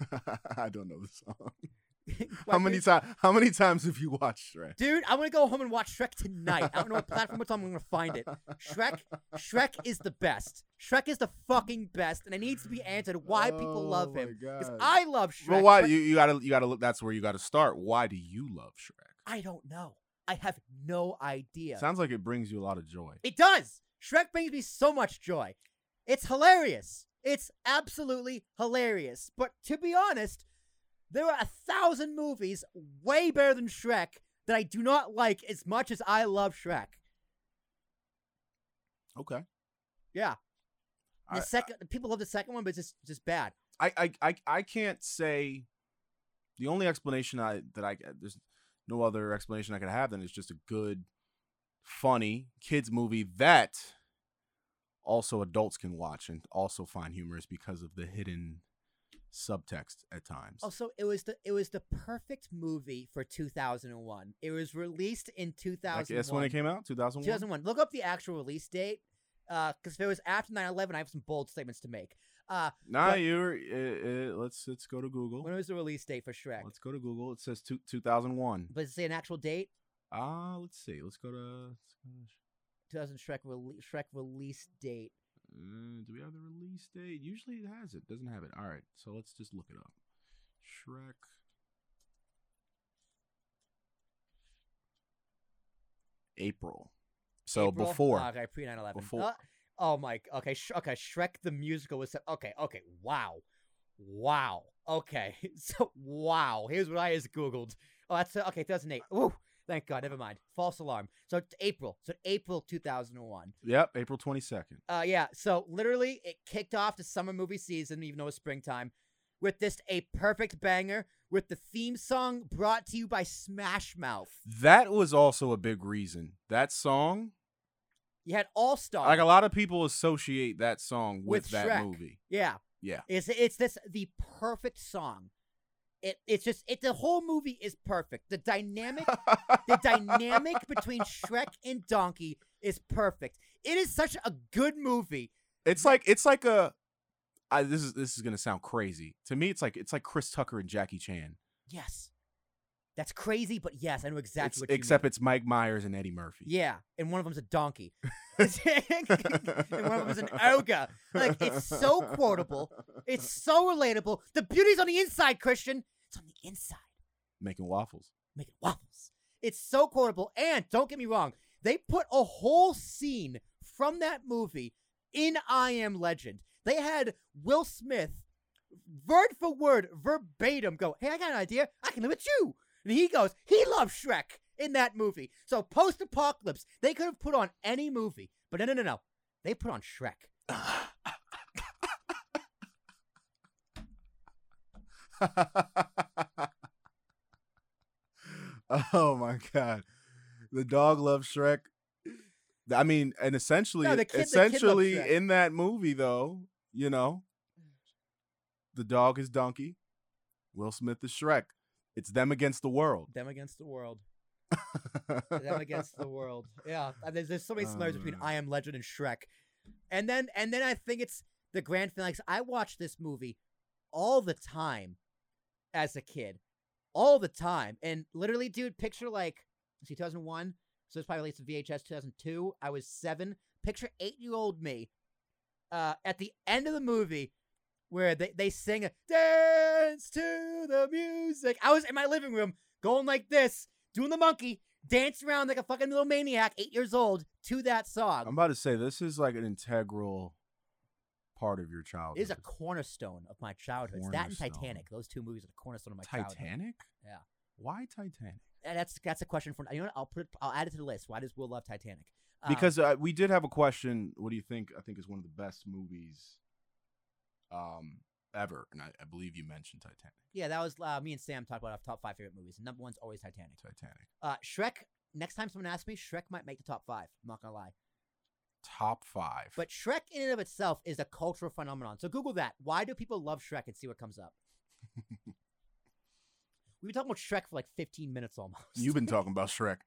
I don't know the song. How many times? How many times have you watched Shrek? Dude, I'm gonna go home and watch Shrek tonight. I don't know what platform it's on. I'm gonna find it. Shrek, Shrek is the best. Shrek is the fucking best, and it needs to be answered why people love Oh him. Because I love Shrek. Well, why you, you gotta you gotta look? That's where you gotta start. Why do you love Shrek? I don't know. I have no idea. Sounds like it brings you a lot of joy. It does. Shrek brings me so much joy. It's hilarious. It's absolutely hilarious. But to be honest, there are a thousand movies way better than Shrek that I do not like as much as I love Shrek. Okay. Yeah. The I- second people love the second one, but it's just just bad. I, I I I can't say. The only explanation I that I there's no other explanation I could have than it's just a good, funny kids movie that also adults can watch and also find humorous because of the hidden subtext at times. Also, it was the it was the perfect movie for 2001. It was released in 2001. That's when it came out, 2001. 2001. Look up the actual release date, because if it was after 9/11, I have some bold statements to make. Uh, Nah, but- you're. Uh, uh, let's let's go to Google. when was the release date for Shrek? Let's go to Google. It says two, 2001. But it say an actual date? Ah, let's see. Let's go to. Let's go to 2000 Shrek rele- Shrek release date. Uh, do we have the release date? Usually it has it. Doesn't have it. All right. So let's just look it up. Shrek. April. So April? before. Oh, okay, pre 9/11. Before. Uh, oh my. Okay. Sh- okay. Shrek the musical was. Set. Okay. Okay. Wow. Wow. Okay. So wow. Here's what I just googled. Oh, that's okay. 2008. Ooh. Thank God. Never mind. False alarm. So it's April. So April 2001. Yep, April 22nd. Uh, yeah. So literally, it kicked off the summer movie season, even though it's springtime, with this a perfect banger with the theme song brought to you by Smash Mouth. That was also a big reason. That song, You had All Star. like a lot of people associate that song with, With that movie. Yeah. Yeah. It's it's this the perfect song. It it's just it the whole movie is perfect. The dynamic the dynamic between Shrek and Donkey is perfect. It is such a good movie. It's like it's like a. I, this is this is gonna sound crazy to me. It's like it's like Chris Tucker and Jackie Chan. Yes. That's crazy, but yes, I know exactly It's- what you except mean. it's Mike Myers and Eddie Murphy. Yeah, and one of them's a donkey. and one of them's an ogre. Like it's so quotable. It's so relatable. The beauty's on the inside, Christian. It's on the inside. Making waffles. making waffles. It's so quotable. And don't get me wrong, they put a whole scene from that movie in I Am Legend. They had Will Smith, word for word, verbatim, go, Hey, I got an idea. I can live with you. And he goes, He loves Shrek in that movie. So post apocalypse, they could have put on any movie. But no, no, no, no. They put on Shrek. oh my god, the dog loves Shrek. I mean, and essentially, No, kid- the kid loves essentially in that movie, though, you know, the dog is Donkey, Will Smith is Shrek. It's them against the world. Them against the world. them against the world. Yeah, uh, there's, there's so many similarities between Uh. I Am Legend and Shrek, and then and then I think it's the grand finale. I watched this movie all the time as a kid, all the time, and literally, dude, picture like see, 2001. So it's probably released in VHS 2002. I was seven. Picture eight year old me, uh, at the end of the movie. Where they, they sing a dance to the music. I was in my living room going like this, doing the monkey, dance around like a fucking little maniac, eight years old, to that song. I'm about to say this is like an integral part of your It childhood. is a cornerstone of my childhood. It's that and Cornerstone. Titanic. Those two movies are the cornerstone of my childhood. Titanic. Yeah. Why Titanic? And that's that's a question for you know. What? I'll put it, I'll add it to the list. Why does Will love Titanic? Um, because uh, we did have a question. What do you think? I think is one of the best movies, um, ever, and I, I believe you mentioned Titanic. yeah, that was uh, me and Sam talked about our top five favorite movies. Number one's always Titanic. Titanic. Uh, Shrek. Next time someone asks me, Shrek might make the top five. I'm not gonna lie. Top five. But Shrek in and of itself is a cultural phenomenon. So Google that. Why do people love Shrek and see what comes up? We've been talking about Shrek for like 15 minutes almost. you've been talking about Shrek.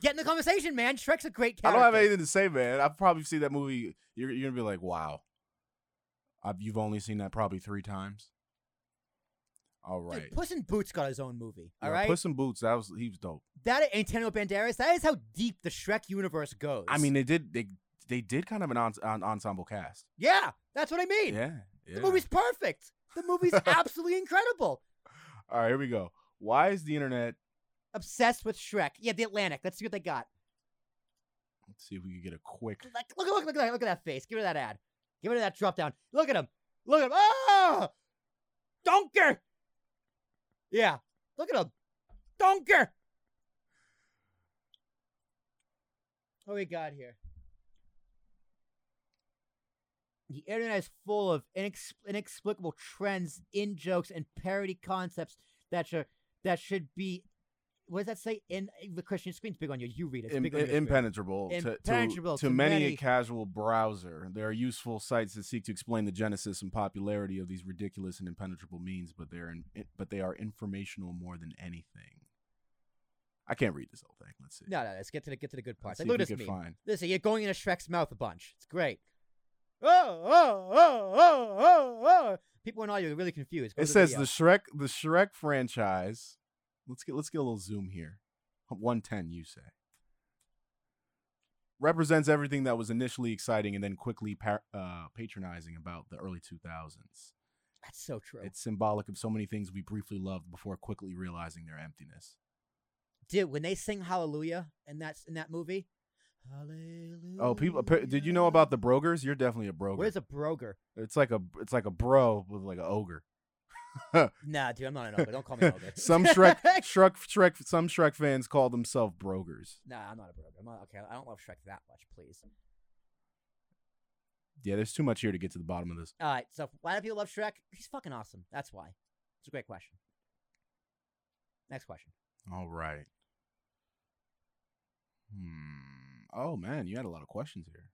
Get in the conversation, man. Shrek's a great character. I don't have anything to say, man. I've probably seen that movie. You're, you're gonna be like, wow. I've, you've only seen that probably three times. All right. Dude. Puss in Boots got his own movie. All Yeah, right, Puss in Boots. That was he was dope. that Antonio Banderas. That is how deep the Shrek universe goes. I mean, they did they they did kind of an, an ensemble cast. yeah, that's what I mean. Yeah, yeah. The movie's perfect. The movie's absolutely incredible. All right, here we go. Why is the internet? Obsessed with Shrek. Yeah, the Atlantic. Let's see what they got. Let's see if we can get a quick. Like, look, look, look at that. Look at that face. Give her that ad. Give her that drop down. Look at him. Look at him. Ah, Donker. Yeah, look at him. Donker. What we got here? The internet is full of inex- inexplicable trends, in jokes, and parody concepts that should that should be. What does that say? In the Christian screen's big on you. You read it. It's Im- big on impenetrable, to- Impenetrable to, to many, many- a casual browser. There are useful sites that seek to explain the genesis and popularity of these ridiculous and impenetrable means, but they're in, but they are informational more than anything. I can't read this whole thing. Let's see. No, no. Let's get to the get to the good parts. Like, look at this meme. find. Listen, you're going into Shrek's mouth a bunch. It's great. Oh, oh, oh, oh, oh. People in audio are really confused. Go It says video. the Shrek the Shrek franchise. Let's get let's get a little zoom here. 110 you say. Represents everything that was initially exciting and then quickly par- uh, patronizing about the early 2000s. That's so true. It's symbolic of so many things we briefly loved before quickly realizing their emptiness. Dude, when they sing Hallelujah in that in that movie, Hallelujah. Oh, people! Did you know about the brogres? You're definitely a brogre. Where's a brogre? It's like a it's like a bro with like an ogre. Nah, dude, I'm not an ogre. Don't call me an ogre. some Shrek Shrek Shrek some Shrek fans call themselves brogres. Nah, I'm not a brogre. I'm not okay. I don't love Shrek that much, please. Yeah, there's too much here to get to the bottom of this. All right, so why do people love Shrek? He's fucking awesome. That's why. It's a great question. Next question. All right. Hmm. Oh man, you had a lot of questions here.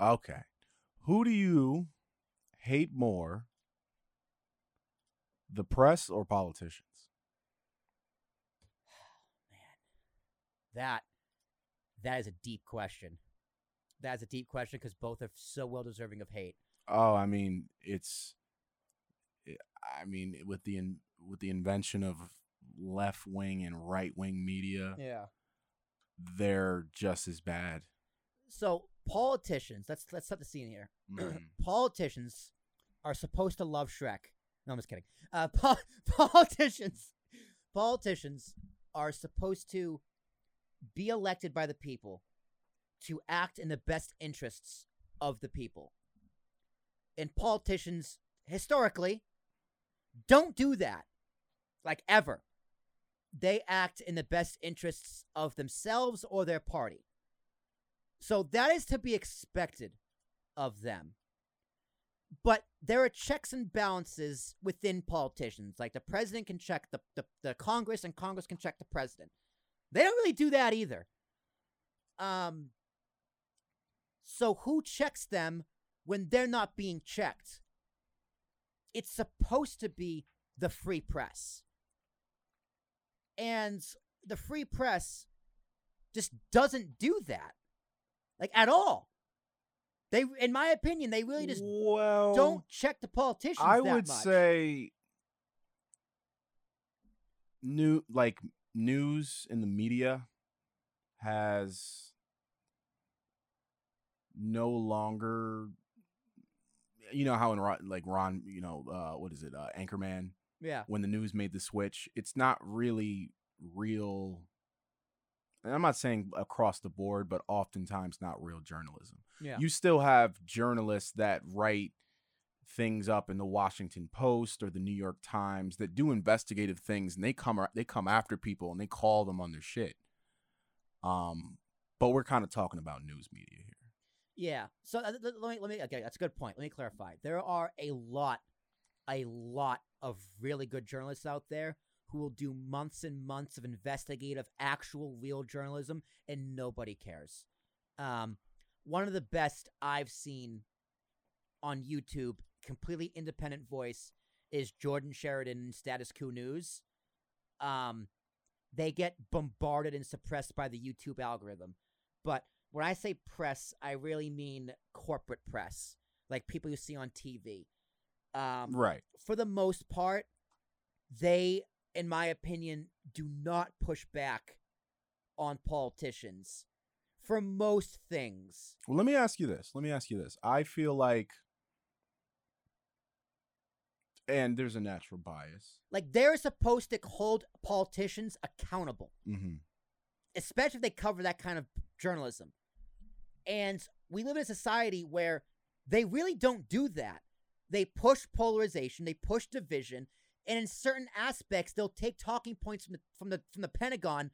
Okay. Who do you hate more? The press or politicians? Oh, man, that that is a deep question. That is a deep question because both are so well deserving of hate. Oh, I mean, it's eh, I mean, with the in, with the invention of left wing and right wing media, Yeah. they're just as bad. So politicians, let's let's set the scene here. Politicians are supposed to love Shrek. No, I'm just kidding. Uh, po- politicians, politicians are supposed to be elected by the people to act in the best interests of the people. And politicians, historically, don't do that. Like ever. They act in the best interests of themselves or their party. So that is to be expected of them. But there are checks and balances within politicians. Like the president can check the, the, the Congress, and Congress can check the president. They don't really do that either. Um, so who checks them when they're not being checked? It's supposed to be the free press. And the free press just doesn't do that. Like at all. They in my opinion, they really just well, don't check the politicians I would much. say new like news in the media has no longer you know how in Ron, like Ron, you know, uh what is it? Uh Anchorman Yeah. when the news made the switch, it's not really real and I'm not saying across the board, but oftentimes not real journalism Yeah. you still have journalists that write things up in the Washington Post or the New York Times that do investigative things and they come they come after people and they call them on their shit. Um but we're kind of talking about news media here. Yeah. So uh, let let me let me okay, that's a good point. Let me clarify. There are a lot a lot of really good journalists out there who will do months and months of investigative actual real journalism and nobody cares. Um one of the best I've seen on YouTube, completely independent voice, is Jordan Chariton and Status Coup News. Um, they get bombarded and suppressed by the YouTube algorithm. But when I say press, I really mean corporate press, like people you see on TV. Um, Right. for the most part, they, in my opinion, do not push back on politicians for most things. Well, let me ask you this. Let me ask you this. I feel like and there's a natural bias. Like they're supposed to hold politicians accountable, Mhm. especially if they cover that kind of journalism. And we live in a society where they really don't do that. They push polarization, they push division, and in certain aspects, they'll take talking points from the from the from the Pentagon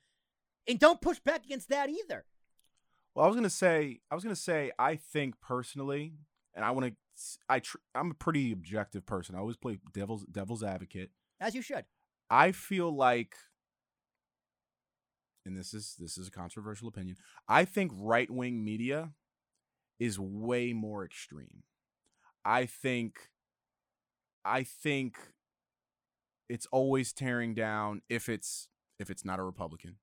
And don't push back against that either. Well, I was gonna say, I was gonna say, I think personally, and I want to, I, tr- I'm a pretty objective person. I always play devil's devil's advocate. As you should. I feel like, and this is this is a controversial opinion. I think right wing media is way more extreme. I think, I think it's always tearing down if it's if it's not a Republican.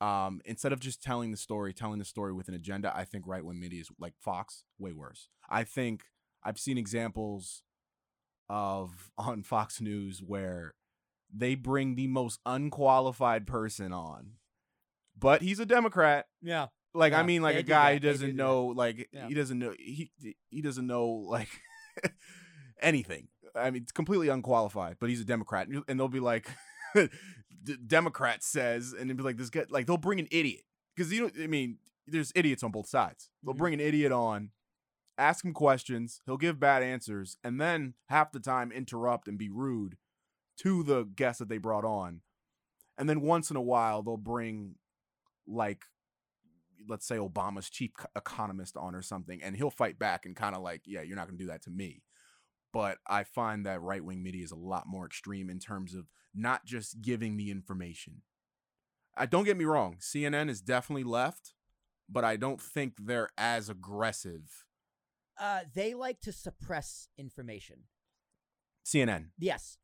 Um, instead of just telling the story, telling the story with an agenda, I think right wing media is like Fox, way worse. I think I've seen examples of on Fox News where they bring the most unqualified person on, but he's a Democrat. Yeah. Like I mean, like a guy who doesn't know, like Yeah. he doesn't know he he doesn't know like anything. I mean, it's completely unqualified, but he's a Democrat, and they'll be like, D- Democrat says, and they'll be like, this guy, like they'll bring an idiot because you know, I mean, there's idiots on both sides. They'll Mhm. bring an idiot on, ask him questions, he'll give bad answers, and then half the time interrupt and be rude to the guest that they brought on, and then once in a while they'll bring like let's say Obama's chief economist on or something, and he'll fight back and kind of like, yeah, you're not going to do that to me. But I find that right wing media is a lot more extreme in terms of not just giving the information. I don't get me wrong, CNN is definitely left, but I don't think they're as aggressive. Uh, they like to suppress information. CNN. Yes.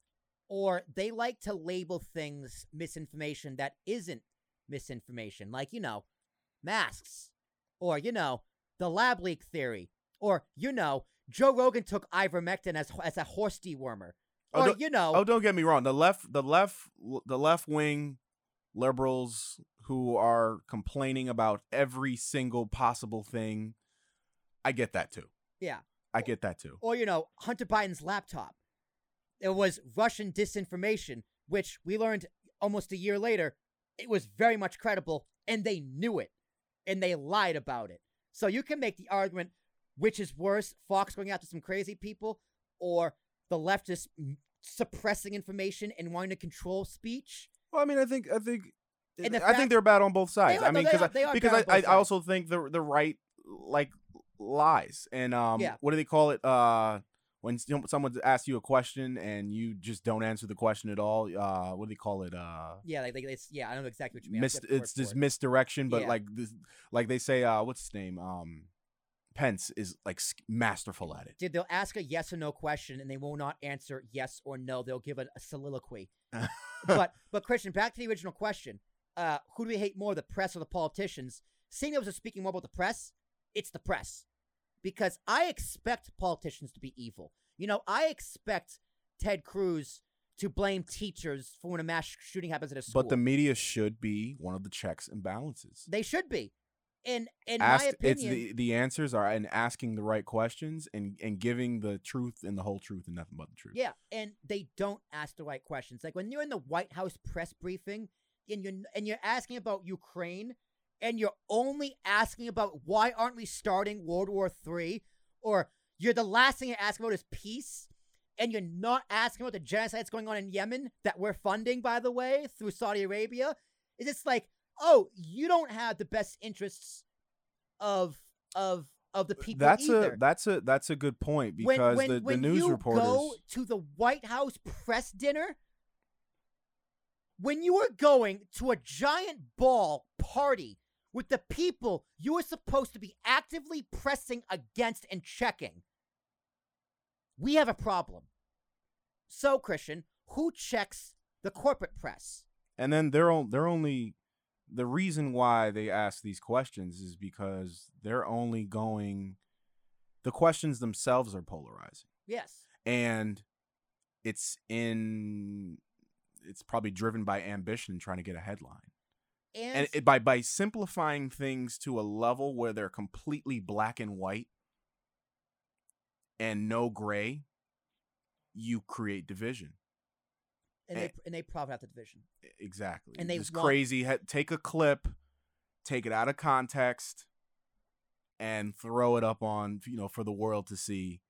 Or they like to label things misinformation that isn't misinformation. Like, you know, masks. Or, you know, the lab leak theory. Or, you know, Joe Rogan took ivermectin as, as a horse dewormer. Oh, Or, don't- you know, Oh, don't get me wrong. The left, the left, the left wing liberals who are complaining about every single possible thing. I get that too. yeah. I get that too. Or, you know, Hunter Biden's laptop. It was Russian disinformation, which we learned almost a year later. It was very much credible, and they knew it, and they lied about it. So you can make the argument which is worse, Fox going after some crazy people, or the leftists suppressing information and wanting to control speech. Well, I mean, I think, I think, And I fact- think they're bad on both sides. are, I mean, because are because I, I, I also think the the right like lies and um, Yeah. what do they call it? Uh, when someone asks you a question and you just don't answer the question at all. Uh, what do they call it? Uh, Yeah, like, like it's yeah, I don't know exactly what you mean. Mis- forget the word it's just it. misdirection, but Yeah. like this, like they say, uh, what's his name? Um, Pence is like masterful at it. Dude, they'll ask a yes or no question and they will not answer yes or no. They'll give a, a soliloquy. but but Christian, back to the original question. Uh, who do we hate more, the press or the politicians? Seeing those are speaking more about the press, it's the press. Because I expect politicians to be evil. You know, I expect Ted Cruz to blame teachers for when a mass shooting happens at a school. But the media should be one of the checks and balances. they should be. In in Asked, my opinion, it's the the answers are in asking the right questions and and giving the truth and the whole truth and nothing but the truth. Yeah, and they don't ask the right questions. Like when you're in the White House press briefing and you're and you're asking about Ukraine and you're only asking about why aren't we starting World War Three, or you're the last thing you're asking about is peace, and you're not asking about the genocide that's going on in Yemen that we're funding, by the way, through Saudi Arabia. Is it's like, oh, you don't have the best interests of of of the people that's either a that's a that's a good point when, because when, the, the when news you reporters go to the White House press dinner, when you are going to a giant ball party with the people you are supposed to be actively pressing against and checking, we have a problem. So, Christian, who checks the corporate press? and then they're on, they're only the reason why they ask these questions is because they're only going the questions themselves are polarizing Yes. and it's in it's probably driven by ambition trying to get a headline And, and it, by by simplifying things to a level where they're completely black and white and no gray you create division. And, they, and they profit out the division. exactly. And they it's want- crazy. Take a clip take it out of context and throw it up on you know for the world to see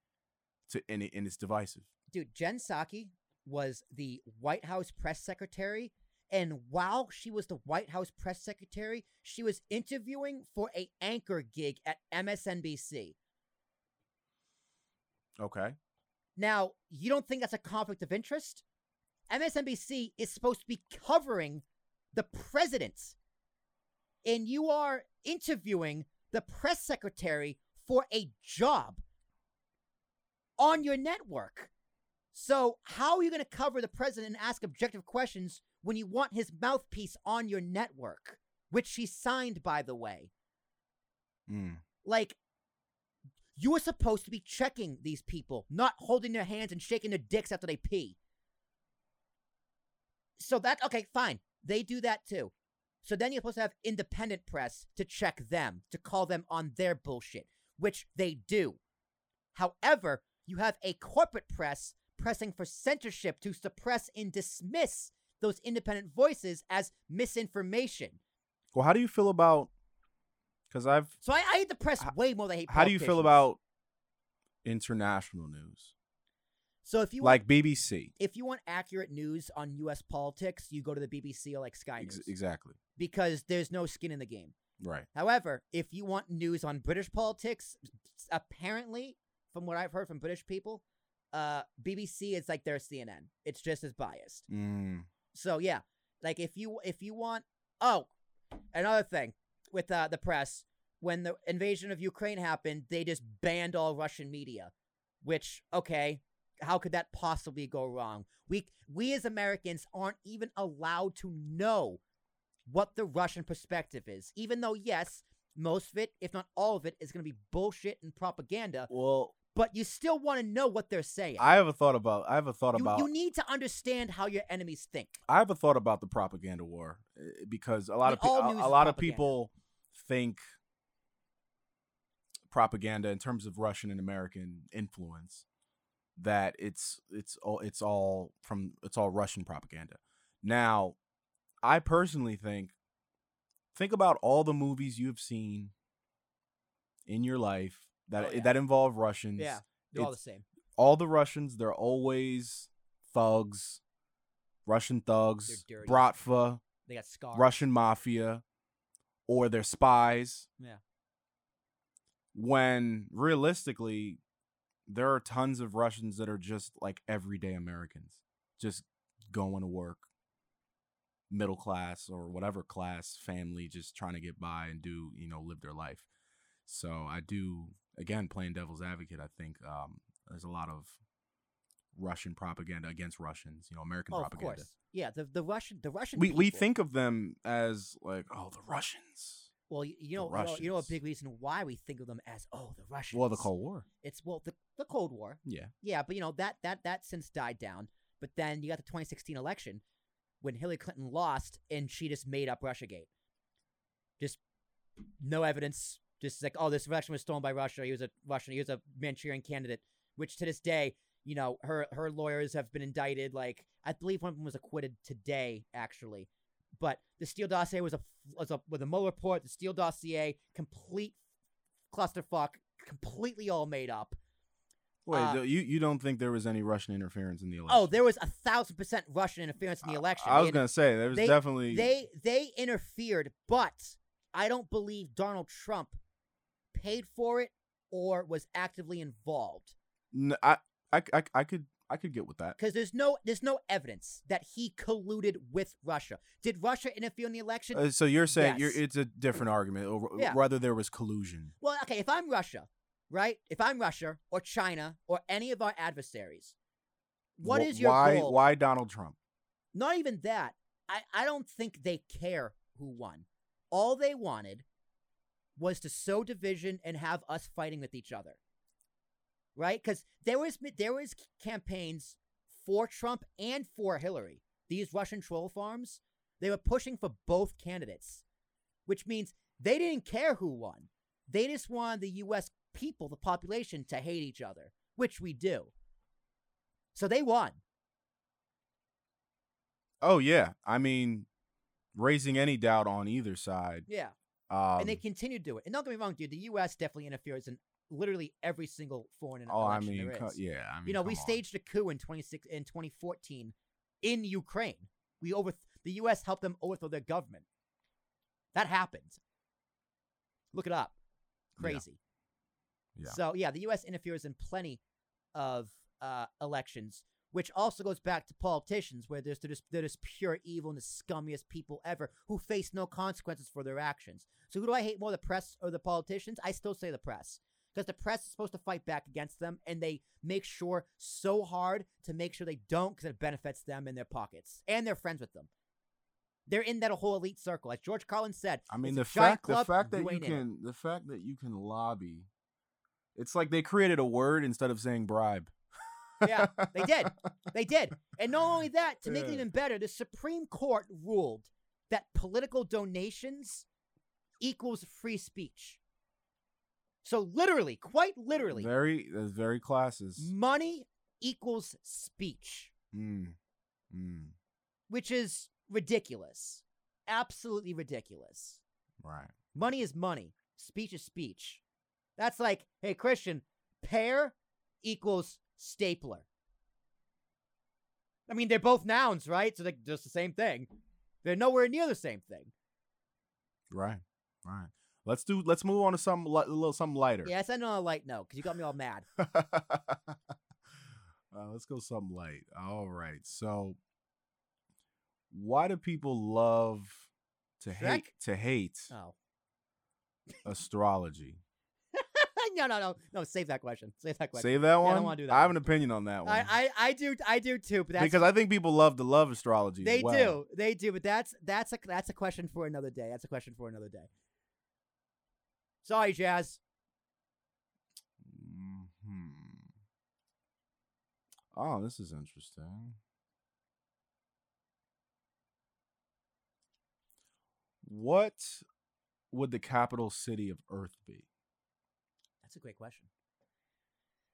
to and, it, and it's divisive dude, Jen Psaki was the White House press secretary And while she was the White House press secretary, she was interviewing for a anchor gig at MSNBC. Okay. Now, you don't think that's a conflict of interest? MSNBC is supposed to be covering the president, and you are interviewing the press secretary for a job on your network. So, how are you going to cover the president and ask objective questions when you want his mouthpiece on your network, which she signed, by the way? Mm. Like, you are supposed to be checking these people, not holding their hands and shaking their dicks after they pee. So that okay, fine. They do that too. So then you're supposed to have independent press to check them, to call them on their bullshit, which they do. However, you have a corporate press pressing for censorship to suppress and dismiss those independent voices as misinformation. Well, how do you feel about? Because I've. So I, I hate the press How- way more than I hate How do you feel about international news, So if you want, like BBC? if you want accurate news on U.S. politics, you go to the BBC or like Sky Ex- News exactly. because there's no skin in the game. Right. However, if you want news on British politics, apparently, from what I've heard from British people, uh, BBC is like their CNN. It's just as biased. Mm. So yeah, like if you if you want, oh, another thing with uh, the press, when the invasion of Ukraine happened, they just banned all Russian media. Which okay, how could that possibly go wrong? We we as Americans aren't even allowed to know what the Russian perspective is, even though yes, most of it, if not all of it, is going to be bullshit and propaganda. Well, But you still want to know what they're saying. I have a thought about. I have a thought you, about. you need to understand how your enemies think. I have a thought about the propaganda war uh, because a lot of mean, all pe- a, a lot of people think propaganda in terms of Russian and American influence that it's it's all it's all from it's all Russian propaganda. Now, I personally think think about all the movies you've seen in your life that Oh, yeah. that involve Russians. Yeah, they're all the same. all the Russians, they're always thugs, Russian thugs, Bratva, They got scars. Russian mafia, or they're spies. Yeah. When realistically, there are tons of Russians that are just like everyday Americans, just going to work, middle class or whatever class family, just trying to get by and do, you know, live their life. So I do, again, playing devil's advocate, I think um, there's a lot of Russian propaganda against Russians, you know, American oh, of propaganda. course. Yeah, the the Russian the Russian. We we think of them as like, oh, the Russians. Well, you, you know, you know, you know a big reason why we think of them as oh the Russians. Well, the Cold War. It's well the the Cold War. Yeah. Yeah, but you know that that that since died down. But then you got the 2016 election when Hillary Clinton lost and she just made up RussiaGate. Just no evidence. Just like oh, this election was stolen by Russia. He was a Russian. He was a Manchurian candidate. Which to this day, you know, her her lawyers have been indicted. Like I believe one of them was acquitted today, actually. But the Steele dossier was a was a with a Mueller report. The Steele dossier, complete clusterfuck, completely all made up. Wait, Uh, you you don't think there was any Russian interference in the election? Oh, there was a thousand percent Russian interference in the election. I was gonna say there was they- definitely. they they interfered, but I don't believe Donald Trump paid for it or was actively involved N- I, I I I could I could get with that. because there's no there's no evidence that he colluded with Russia. Did Russia interfere in the election? Uh, so you're saying you're, it's a different argument, or Yeah. whether there was collusion. well, okay, if I'm Russia, right? If I'm Russia or China or any of our adversaries, what Wh- is your why goal? why Donald Trump? Not even that. I, I don't think they care who won. All they wanted was to sow division and have us fighting with each other. Right? Because there was there was campaigns for Trump and for Hillary. These Russian troll farms, they were pushing for both candidates, which means they didn't care who won. They just wanted the U.S. people, the population, to hate each other, which we do. So they won. Oh yeah, I mean, raising any doubt on either side. Yeah. Um, and they continue to do it. And don't get me wrong, dude. The U.S. definitely interferes in literally every single foreign oh, I election mean, there co- yeah, I mean, you know, we on. staged a coup in 26 in 2014 in Ukraine. We over the U.S. helped them overthrow their government. That happened. Look it up. Yeah. Crazy. Yeah. So yeah, the U.S. interferes in plenty of uh, elections, which also goes back to politicians, where there's they're just, they're just pure evil and the scummiest people ever who face no consequences for their actions. So who do I hate more, the press or the politicians? I still say the press. Because the press is supposed to fight back against them, and they make sure so hard to make sure they don't, because it benefits them in their pockets, and they're friends with them. They're in that whole elite circle, as George Carlin said. I mean, the fact the fact that you you ain't it. can the fact that you can lobby, it's like they created a word instead of saying bribe. Yeah, they did. They did. And not only that, to make it even better, the Supreme Court ruled that political donations equals free speech. So literally, quite literally, Very that's very classes. money equals speech, Mm. Mm. which is ridiculous. Absolutely ridiculous. Right. Money is money. Speech is speech. That's like, hey, Christian, pair equals stapler. I mean, they're both nouns, right? So they're just the same thing. They're nowhere near the same thing. Right. Right. Let's do. Let's move on to some a little something lighter. Yeah, ending on a light note because you got me all mad. uh, let's go something light. All right. So, why do people love to hate to hate Oh. astrology? No, no, no. No, save that question. Save that question. Save that one? I don't wanna do that I have an opinion on that one. I, I, I do I do too, but because I think people love to love astrology. They well. do. They do, but that's that's a that's a question for another day. That's a question for another day. Sorry, Jazz. Hmm. Oh, this is interesting. What would the capital city of Earth be? That's a great question.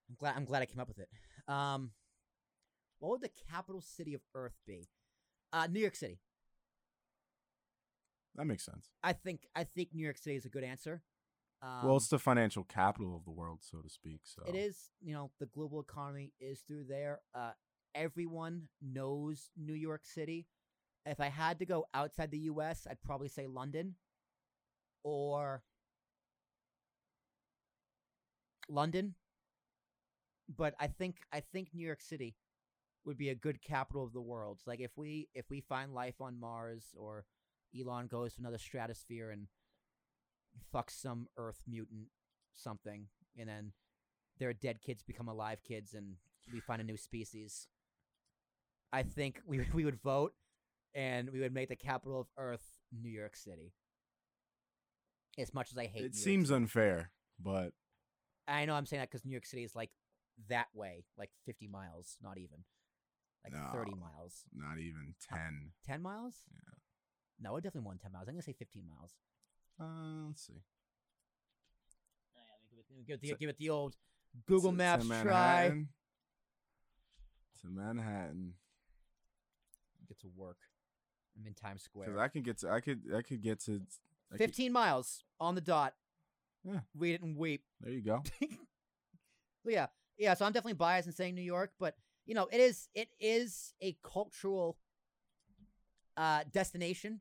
I'm glad I'm glad I came up with it. Um, what would the capital city of Earth be? Uh, New York City. That makes sense. I think I think New York City is a good answer. Um, well, it's the financial capital of the world, so to speak. So It is, you know, the global economy is through there. Uh, everyone knows New York City. If I had to go outside the U.S., I'd probably say London or London. But I think I think New York City would be a good capital of the world. Like if we if we find life on Mars or Elon goes to another stratosphere and fucks some Earth mutant something, and then their dead kids become alive kids, and we find a new species. I think we we would vote, and we would make the capital of Earth New York City. As much as I hate, New it York seems unfair, but I know I'm saying that because New York City is like that way, like 50 miles, not even, like 30 miles, not even ten. 10 miles. Yeah. No, I definitely want 10 miles. I'm gonna say 15 miles. Uh, let's see. Oh, yeah, give it, give it, the, To- give it the old Google To- to Maps try. To Manhattan, Get to work. I'm in Times Square. because. I could get to. I could. I could get to. I could- 15 miles on the dot. Yeah. Read it and weep. there you go. Yeah, yeah. So I'm definitely biased in saying New York, but you know, it is it is a cultural uh destination.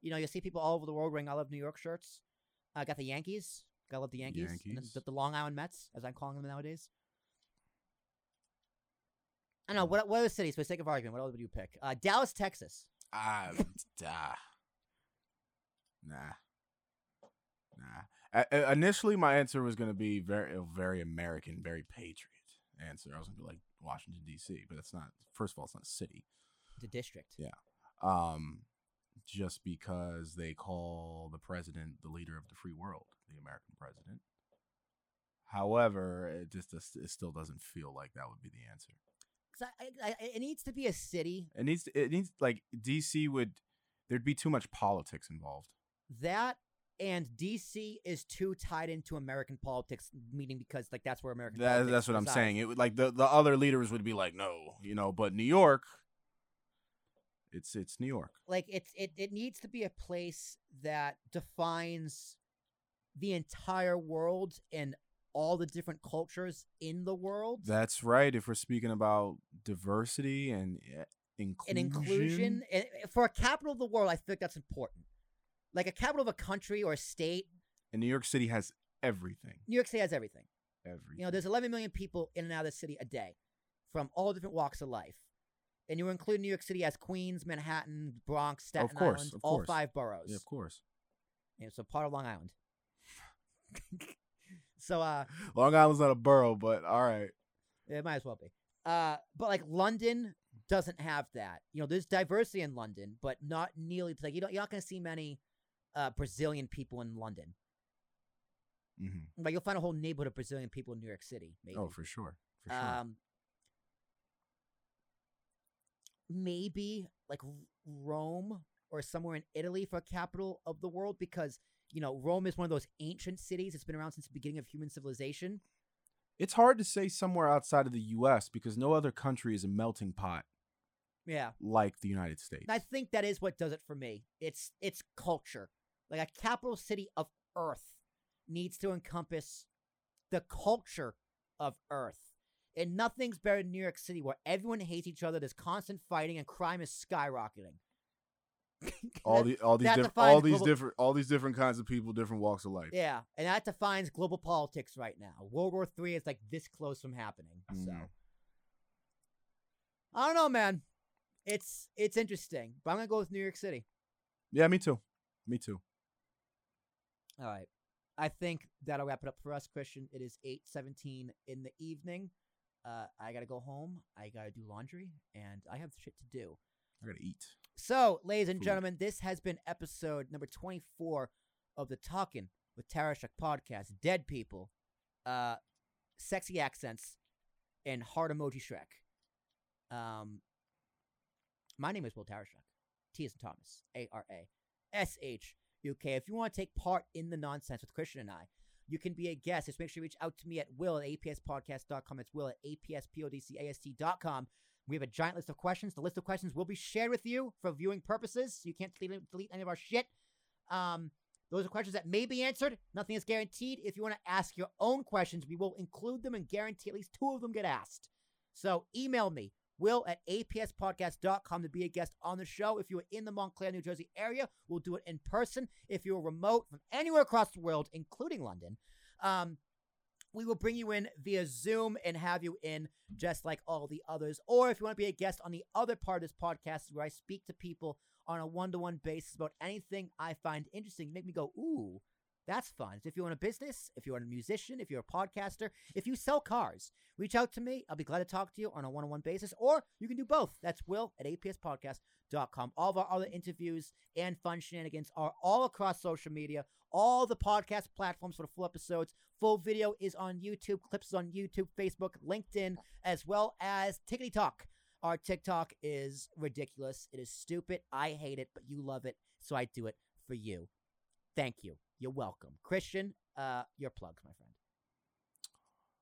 You know, you'll see people all over the world wearing "I love New York" shirts. I got the Yankees. Gotta love the Yankees. and the- Yankees. The, the Long Island Mets, as I'm calling them nowadays. I don't know. What, what other cities, for the sake of argument, what other would you pick? Uh, Dallas, Texas. Ah, ah. Nah. Nah. Initially, my answer was going to be very, very American, very patriot answer. I was going to be like Washington D.C., but it's not. First of all, it's not a city. The district. Yeah. Um, just because they call the president the leader of the free world, the American president. However, it just it still doesn't feel like that would be the answer. 'Cause I, I, I, it needs to be a city It needs it needs like DC would there'd be too much politics involved. that and DC is too tied into American politics, meaning because like that's where American. That, politics that's what I'm saying. It would like the the other leaders would be like, no, you know, but New York, it's it's New York. Like it's it it needs to be a place that defines the entire world and all the different cultures in the world. That's right. If we're speaking about diversity and eh, inclusion. an inclusion and for a capital of the world. I think that's important. Like a capital of a country or a state, And New York City has everything. New York City has everything. Everything. You know, there's 11 million people in and out of the city a day, from all different walks of life. And you include New York City as Queens, Manhattan, Bronx, Staten course, Island, of all course. five boroughs. yeah, of course. Yeah, so part of Long Island. so uh Long Island's not a borough, but all right. it might as well be. Uh but like London doesn't have that. You know, there's diversity in London, but not nearly like you don't you're not gonna see many uh Brazilian people in London. hmm Like you'll find a whole neighborhood of Brazilian people in New York City, maybe. Oh, for sure. For sure. um maybe like Rome or somewhere in Italy for a capital of the world because you know Rome is one of those ancient cities. It's been around since the beginning of human civilization. it's hard to say somewhere outside of the U.S. because no other country is a melting pot Yeah, like the United States. and I think that is what does it for me. It's it's culture. Like a capital city of Earth needs to encompass the culture of Earth. And nothing's better than New York City, where everyone hates each other. There's constant fighting, and crime is skyrocketing. all the all these different all these global- different all these different kinds of people, different walks of life. Yeah, and that defines global politics right now. World War Three is like this close from happening. So Mm. I don't know, man. It's it's interesting, but I'm gonna go with New York City. Yeah, me too. Me too. All right, I think that'll wrap it up for us, Christian. It is eight seventeen in the evening. Uh, I gotta go home. I gotta do laundry, and I have shit to do. I gotta eat. So, ladies and Food. gentlemen, this has been episode number 24 of the Talking with Tarashuk podcast. Dead people, uh, sexy accents, and heart emoji Shrek. Um, my name is Will Tarashuk. T is Thomas. A R A S H K. If you want to take part in the nonsense with Christian and I, you can be a guest. Just make sure you reach out to me at will at apspodcast.com. It's will at apspodcast.com. We have a giant list of questions. The list of questions will be shared with you for viewing purposes. You can't delete, delete any of our shit. Um, those are questions that may be answered. Nothing is guaranteed. If you want to ask your own questions, we will include them and guarantee at least two of them get asked. So email me, will at apspodcast.com to be a guest on the show. If you are in the Montclair, New Jersey area, we'll do it in person. If you're remote from anywhere across the world, including London, um, we will bring you in via Zoom and have you in just like all the others. Or if you want to be a guest on the other part of this podcast where I speak to people on a one to one basis about anything I find interesting, make me go, ooh, that's fun. If you own a business, if you're a musician, if you're a podcaster, if you sell cars, reach out to me. I'll be glad to talk to you on a one on one basis. Or you can do both. That's will at apspodcast.com. All of our other interviews and fun shenanigans are all across social media, all the podcast platforms for the full episodes. Full video is on YouTube, clips is on YouTube, Facebook, LinkedIn, as well as Tickety Talk. Our TikTok is ridiculous. It is stupid. I hate it, but you love it, so I do it for you. Thank you. You're welcome. Christian, uh, your plugs, my friend.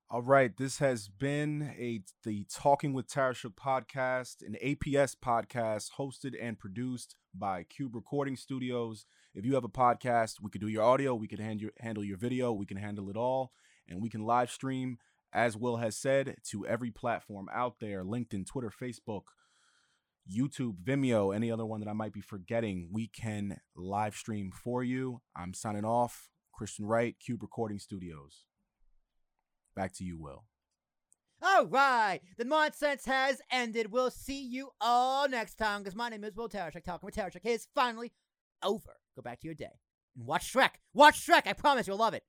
All right, this has been a the Talking with Tarashuk podcast, an APS podcast hosted and produced by Cube Recording Studios. If you have a podcast, we could do your audio, we could hand your, handle your video, we can handle it all, and we can live stream, as Will has said, to every platform out there: LinkedIn, Twitter, Facebook, YouTube, Vimeo, any other one that I might be forgetting. We can live stream for you. I'm signing off. Christian Wright, Cube Recording Studios. Back to you, Will. All right, the nonsense has ended. We'll see you all next time because my name is Will Tarashuk. Talking with Tarashuk is finally over. Go back to your day and watch Shrek. Watch Shrek. I promise you'll love it.